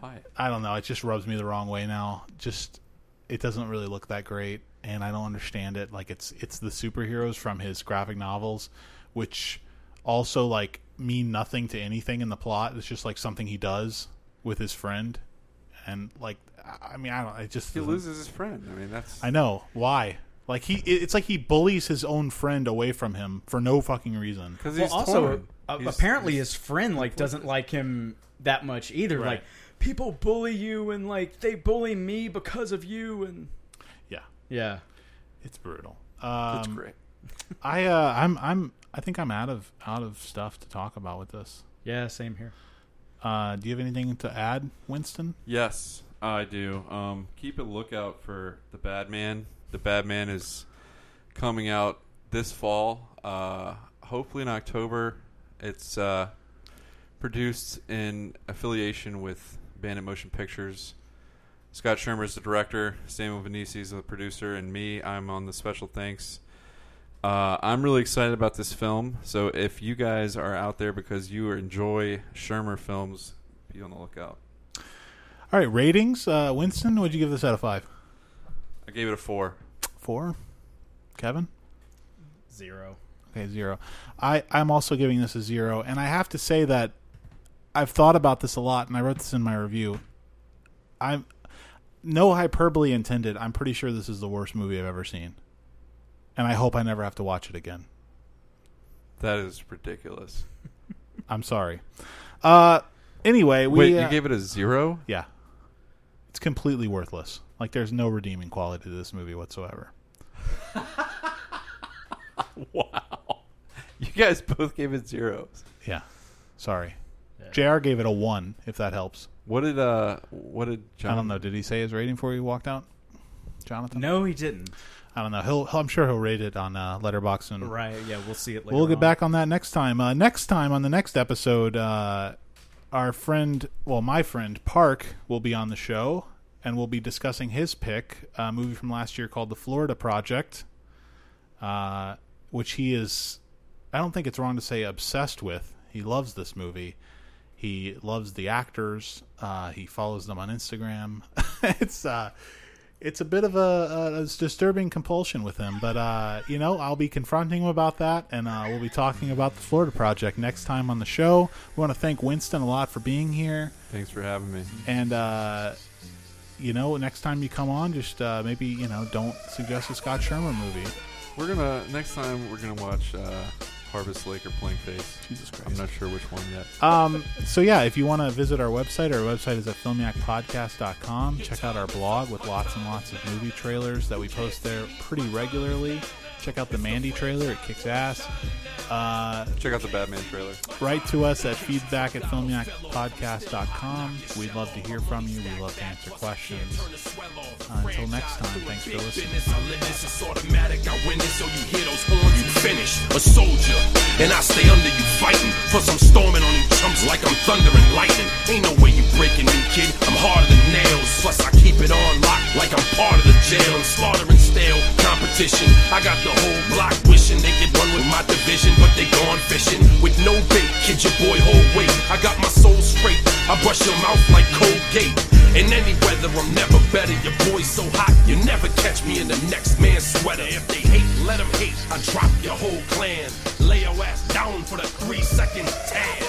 Why? I don't know. It just rubs me the wrong way now. Just it doesn't really look that great, and I don't understand it. Like it's it's the superheroes from his graphic novels, which also like mean nothing to anything in the plot. It's just like something he does with his friend, and like I- I mean I don't. It just He loses his friend. I mean, that's. I know why. Like he, it's like he bullies his own friend away from him for no fucking reason. Because Well, also, torn. uh, He's- apparently he's- his friend like doesn't like him that much either. Right. Like people bully you and like they bully me because of you and Yeah, yeah. it's brutal. Um, It's great. I, uh, I'm, I'm, I think I'm out of out of stuff to talk about with this. Yeah, same here. Uh, do you have anything to add, Winston? Yes, I do. Um, keep a lookout for the Bad Man. The Bad Man is coming out this fall. Uh, hopefully in October. It's uh, produced in affiliation with Bandit Motion Pictures. Scott Schirmer is the director. Samuel Venisi is the producer, and me, I'm on the special thanks. Uh, I'm really excited about this film. So if you guys are out there because you enjoy Schirmer films, be on the lookout. All right, ratings. Uh, Winston, would you give this out of five? I gave it a four. Four. Kevin. Zero. Okay, zero. I I'm also giving this a zero, and I have to say that I've thought about this a lot, and I wrote this in my review. I'm no hyperbole intended. I'm pretty sure this is the worst movie I've ever seen, and I hope I never have to watch it again. That is ridiculous. I'm sorry. Uh, anyway, we Wait, uh, you gave it a zero? yeah, it's completely worthless. Like there's no redeeming quality to this movie whatsoever. Wow. You guys both gave it zeros. Yeah, sorry. Jr. gave it a one, if that helps. What did uh what did John I don't know. Did he say his rating before he walked out, Jonathan? No, he didn't. I don't know. He'll, I'm sure he'll rate it on uh, Letterboxd, and Right. Yeah, we'll see it later. we'll get on. back on that next time. Uh, next time on the next episode, uh, our friend, well, my friend Park, will be on the show, and we'll be discussing his pick, a movie from last year called The Florida Project, uh, which he is. I don't think it's wrong to say obsessed with. He loves this movie. He loves the actors. Uh, he follows them on Instagram. it's uh, it's a bit of a, a, disturbing compulsion with him. But uh, you know, I'll be confronting him about that, and uh, we'll be talking about the Florida Project next time on the show. We want to thank Winston a lot for being here, Thanks for having me. and uh, you know, next time you come on, just uh, maybe you know, don't suggest a Scott Schirmer movie. We're gonna next time we're gonna watch uh, Harvest Lake or Plank Face. Jesus Christ. I'm not sure which one yet. Um, so yeah, if you want to visit our website, our website is at filmiacpodcast.com. Check out our blog with lots and lots of movie trailers that we post there pretty regularly. Check out the Mandy trailer; it kicks ass. Uh, Check out the Batman trailer. write to us at feedback at filmiacpodcast.com. We'd love to hear from you. We'd love to answer questions. Uh, until next time, thanks for listening. Business, I live this, it's automatic. I win this, so you hear those horns, you finish. A soldier, and I stay under you fighting. Plus, I'm storming on you chumps like I'm thunder and lightning. Ain't no way you breaking me, kid. I'm harder than nails. Plus, I keep it on lock like I'm part of the jail. I'm slaughtering stale competition. I got the whole block wishing they could run with my division, but they gone fishing with no bait. Kid, your boy, hold weight. I got my soul straight. I brush your mouth like Colgate. In any weather, I'm never better. Your boy's so hot, you never catch me in the next man's sweater. If they hate, let them hate. I drop your whole clan. Lay your ass down for the three second is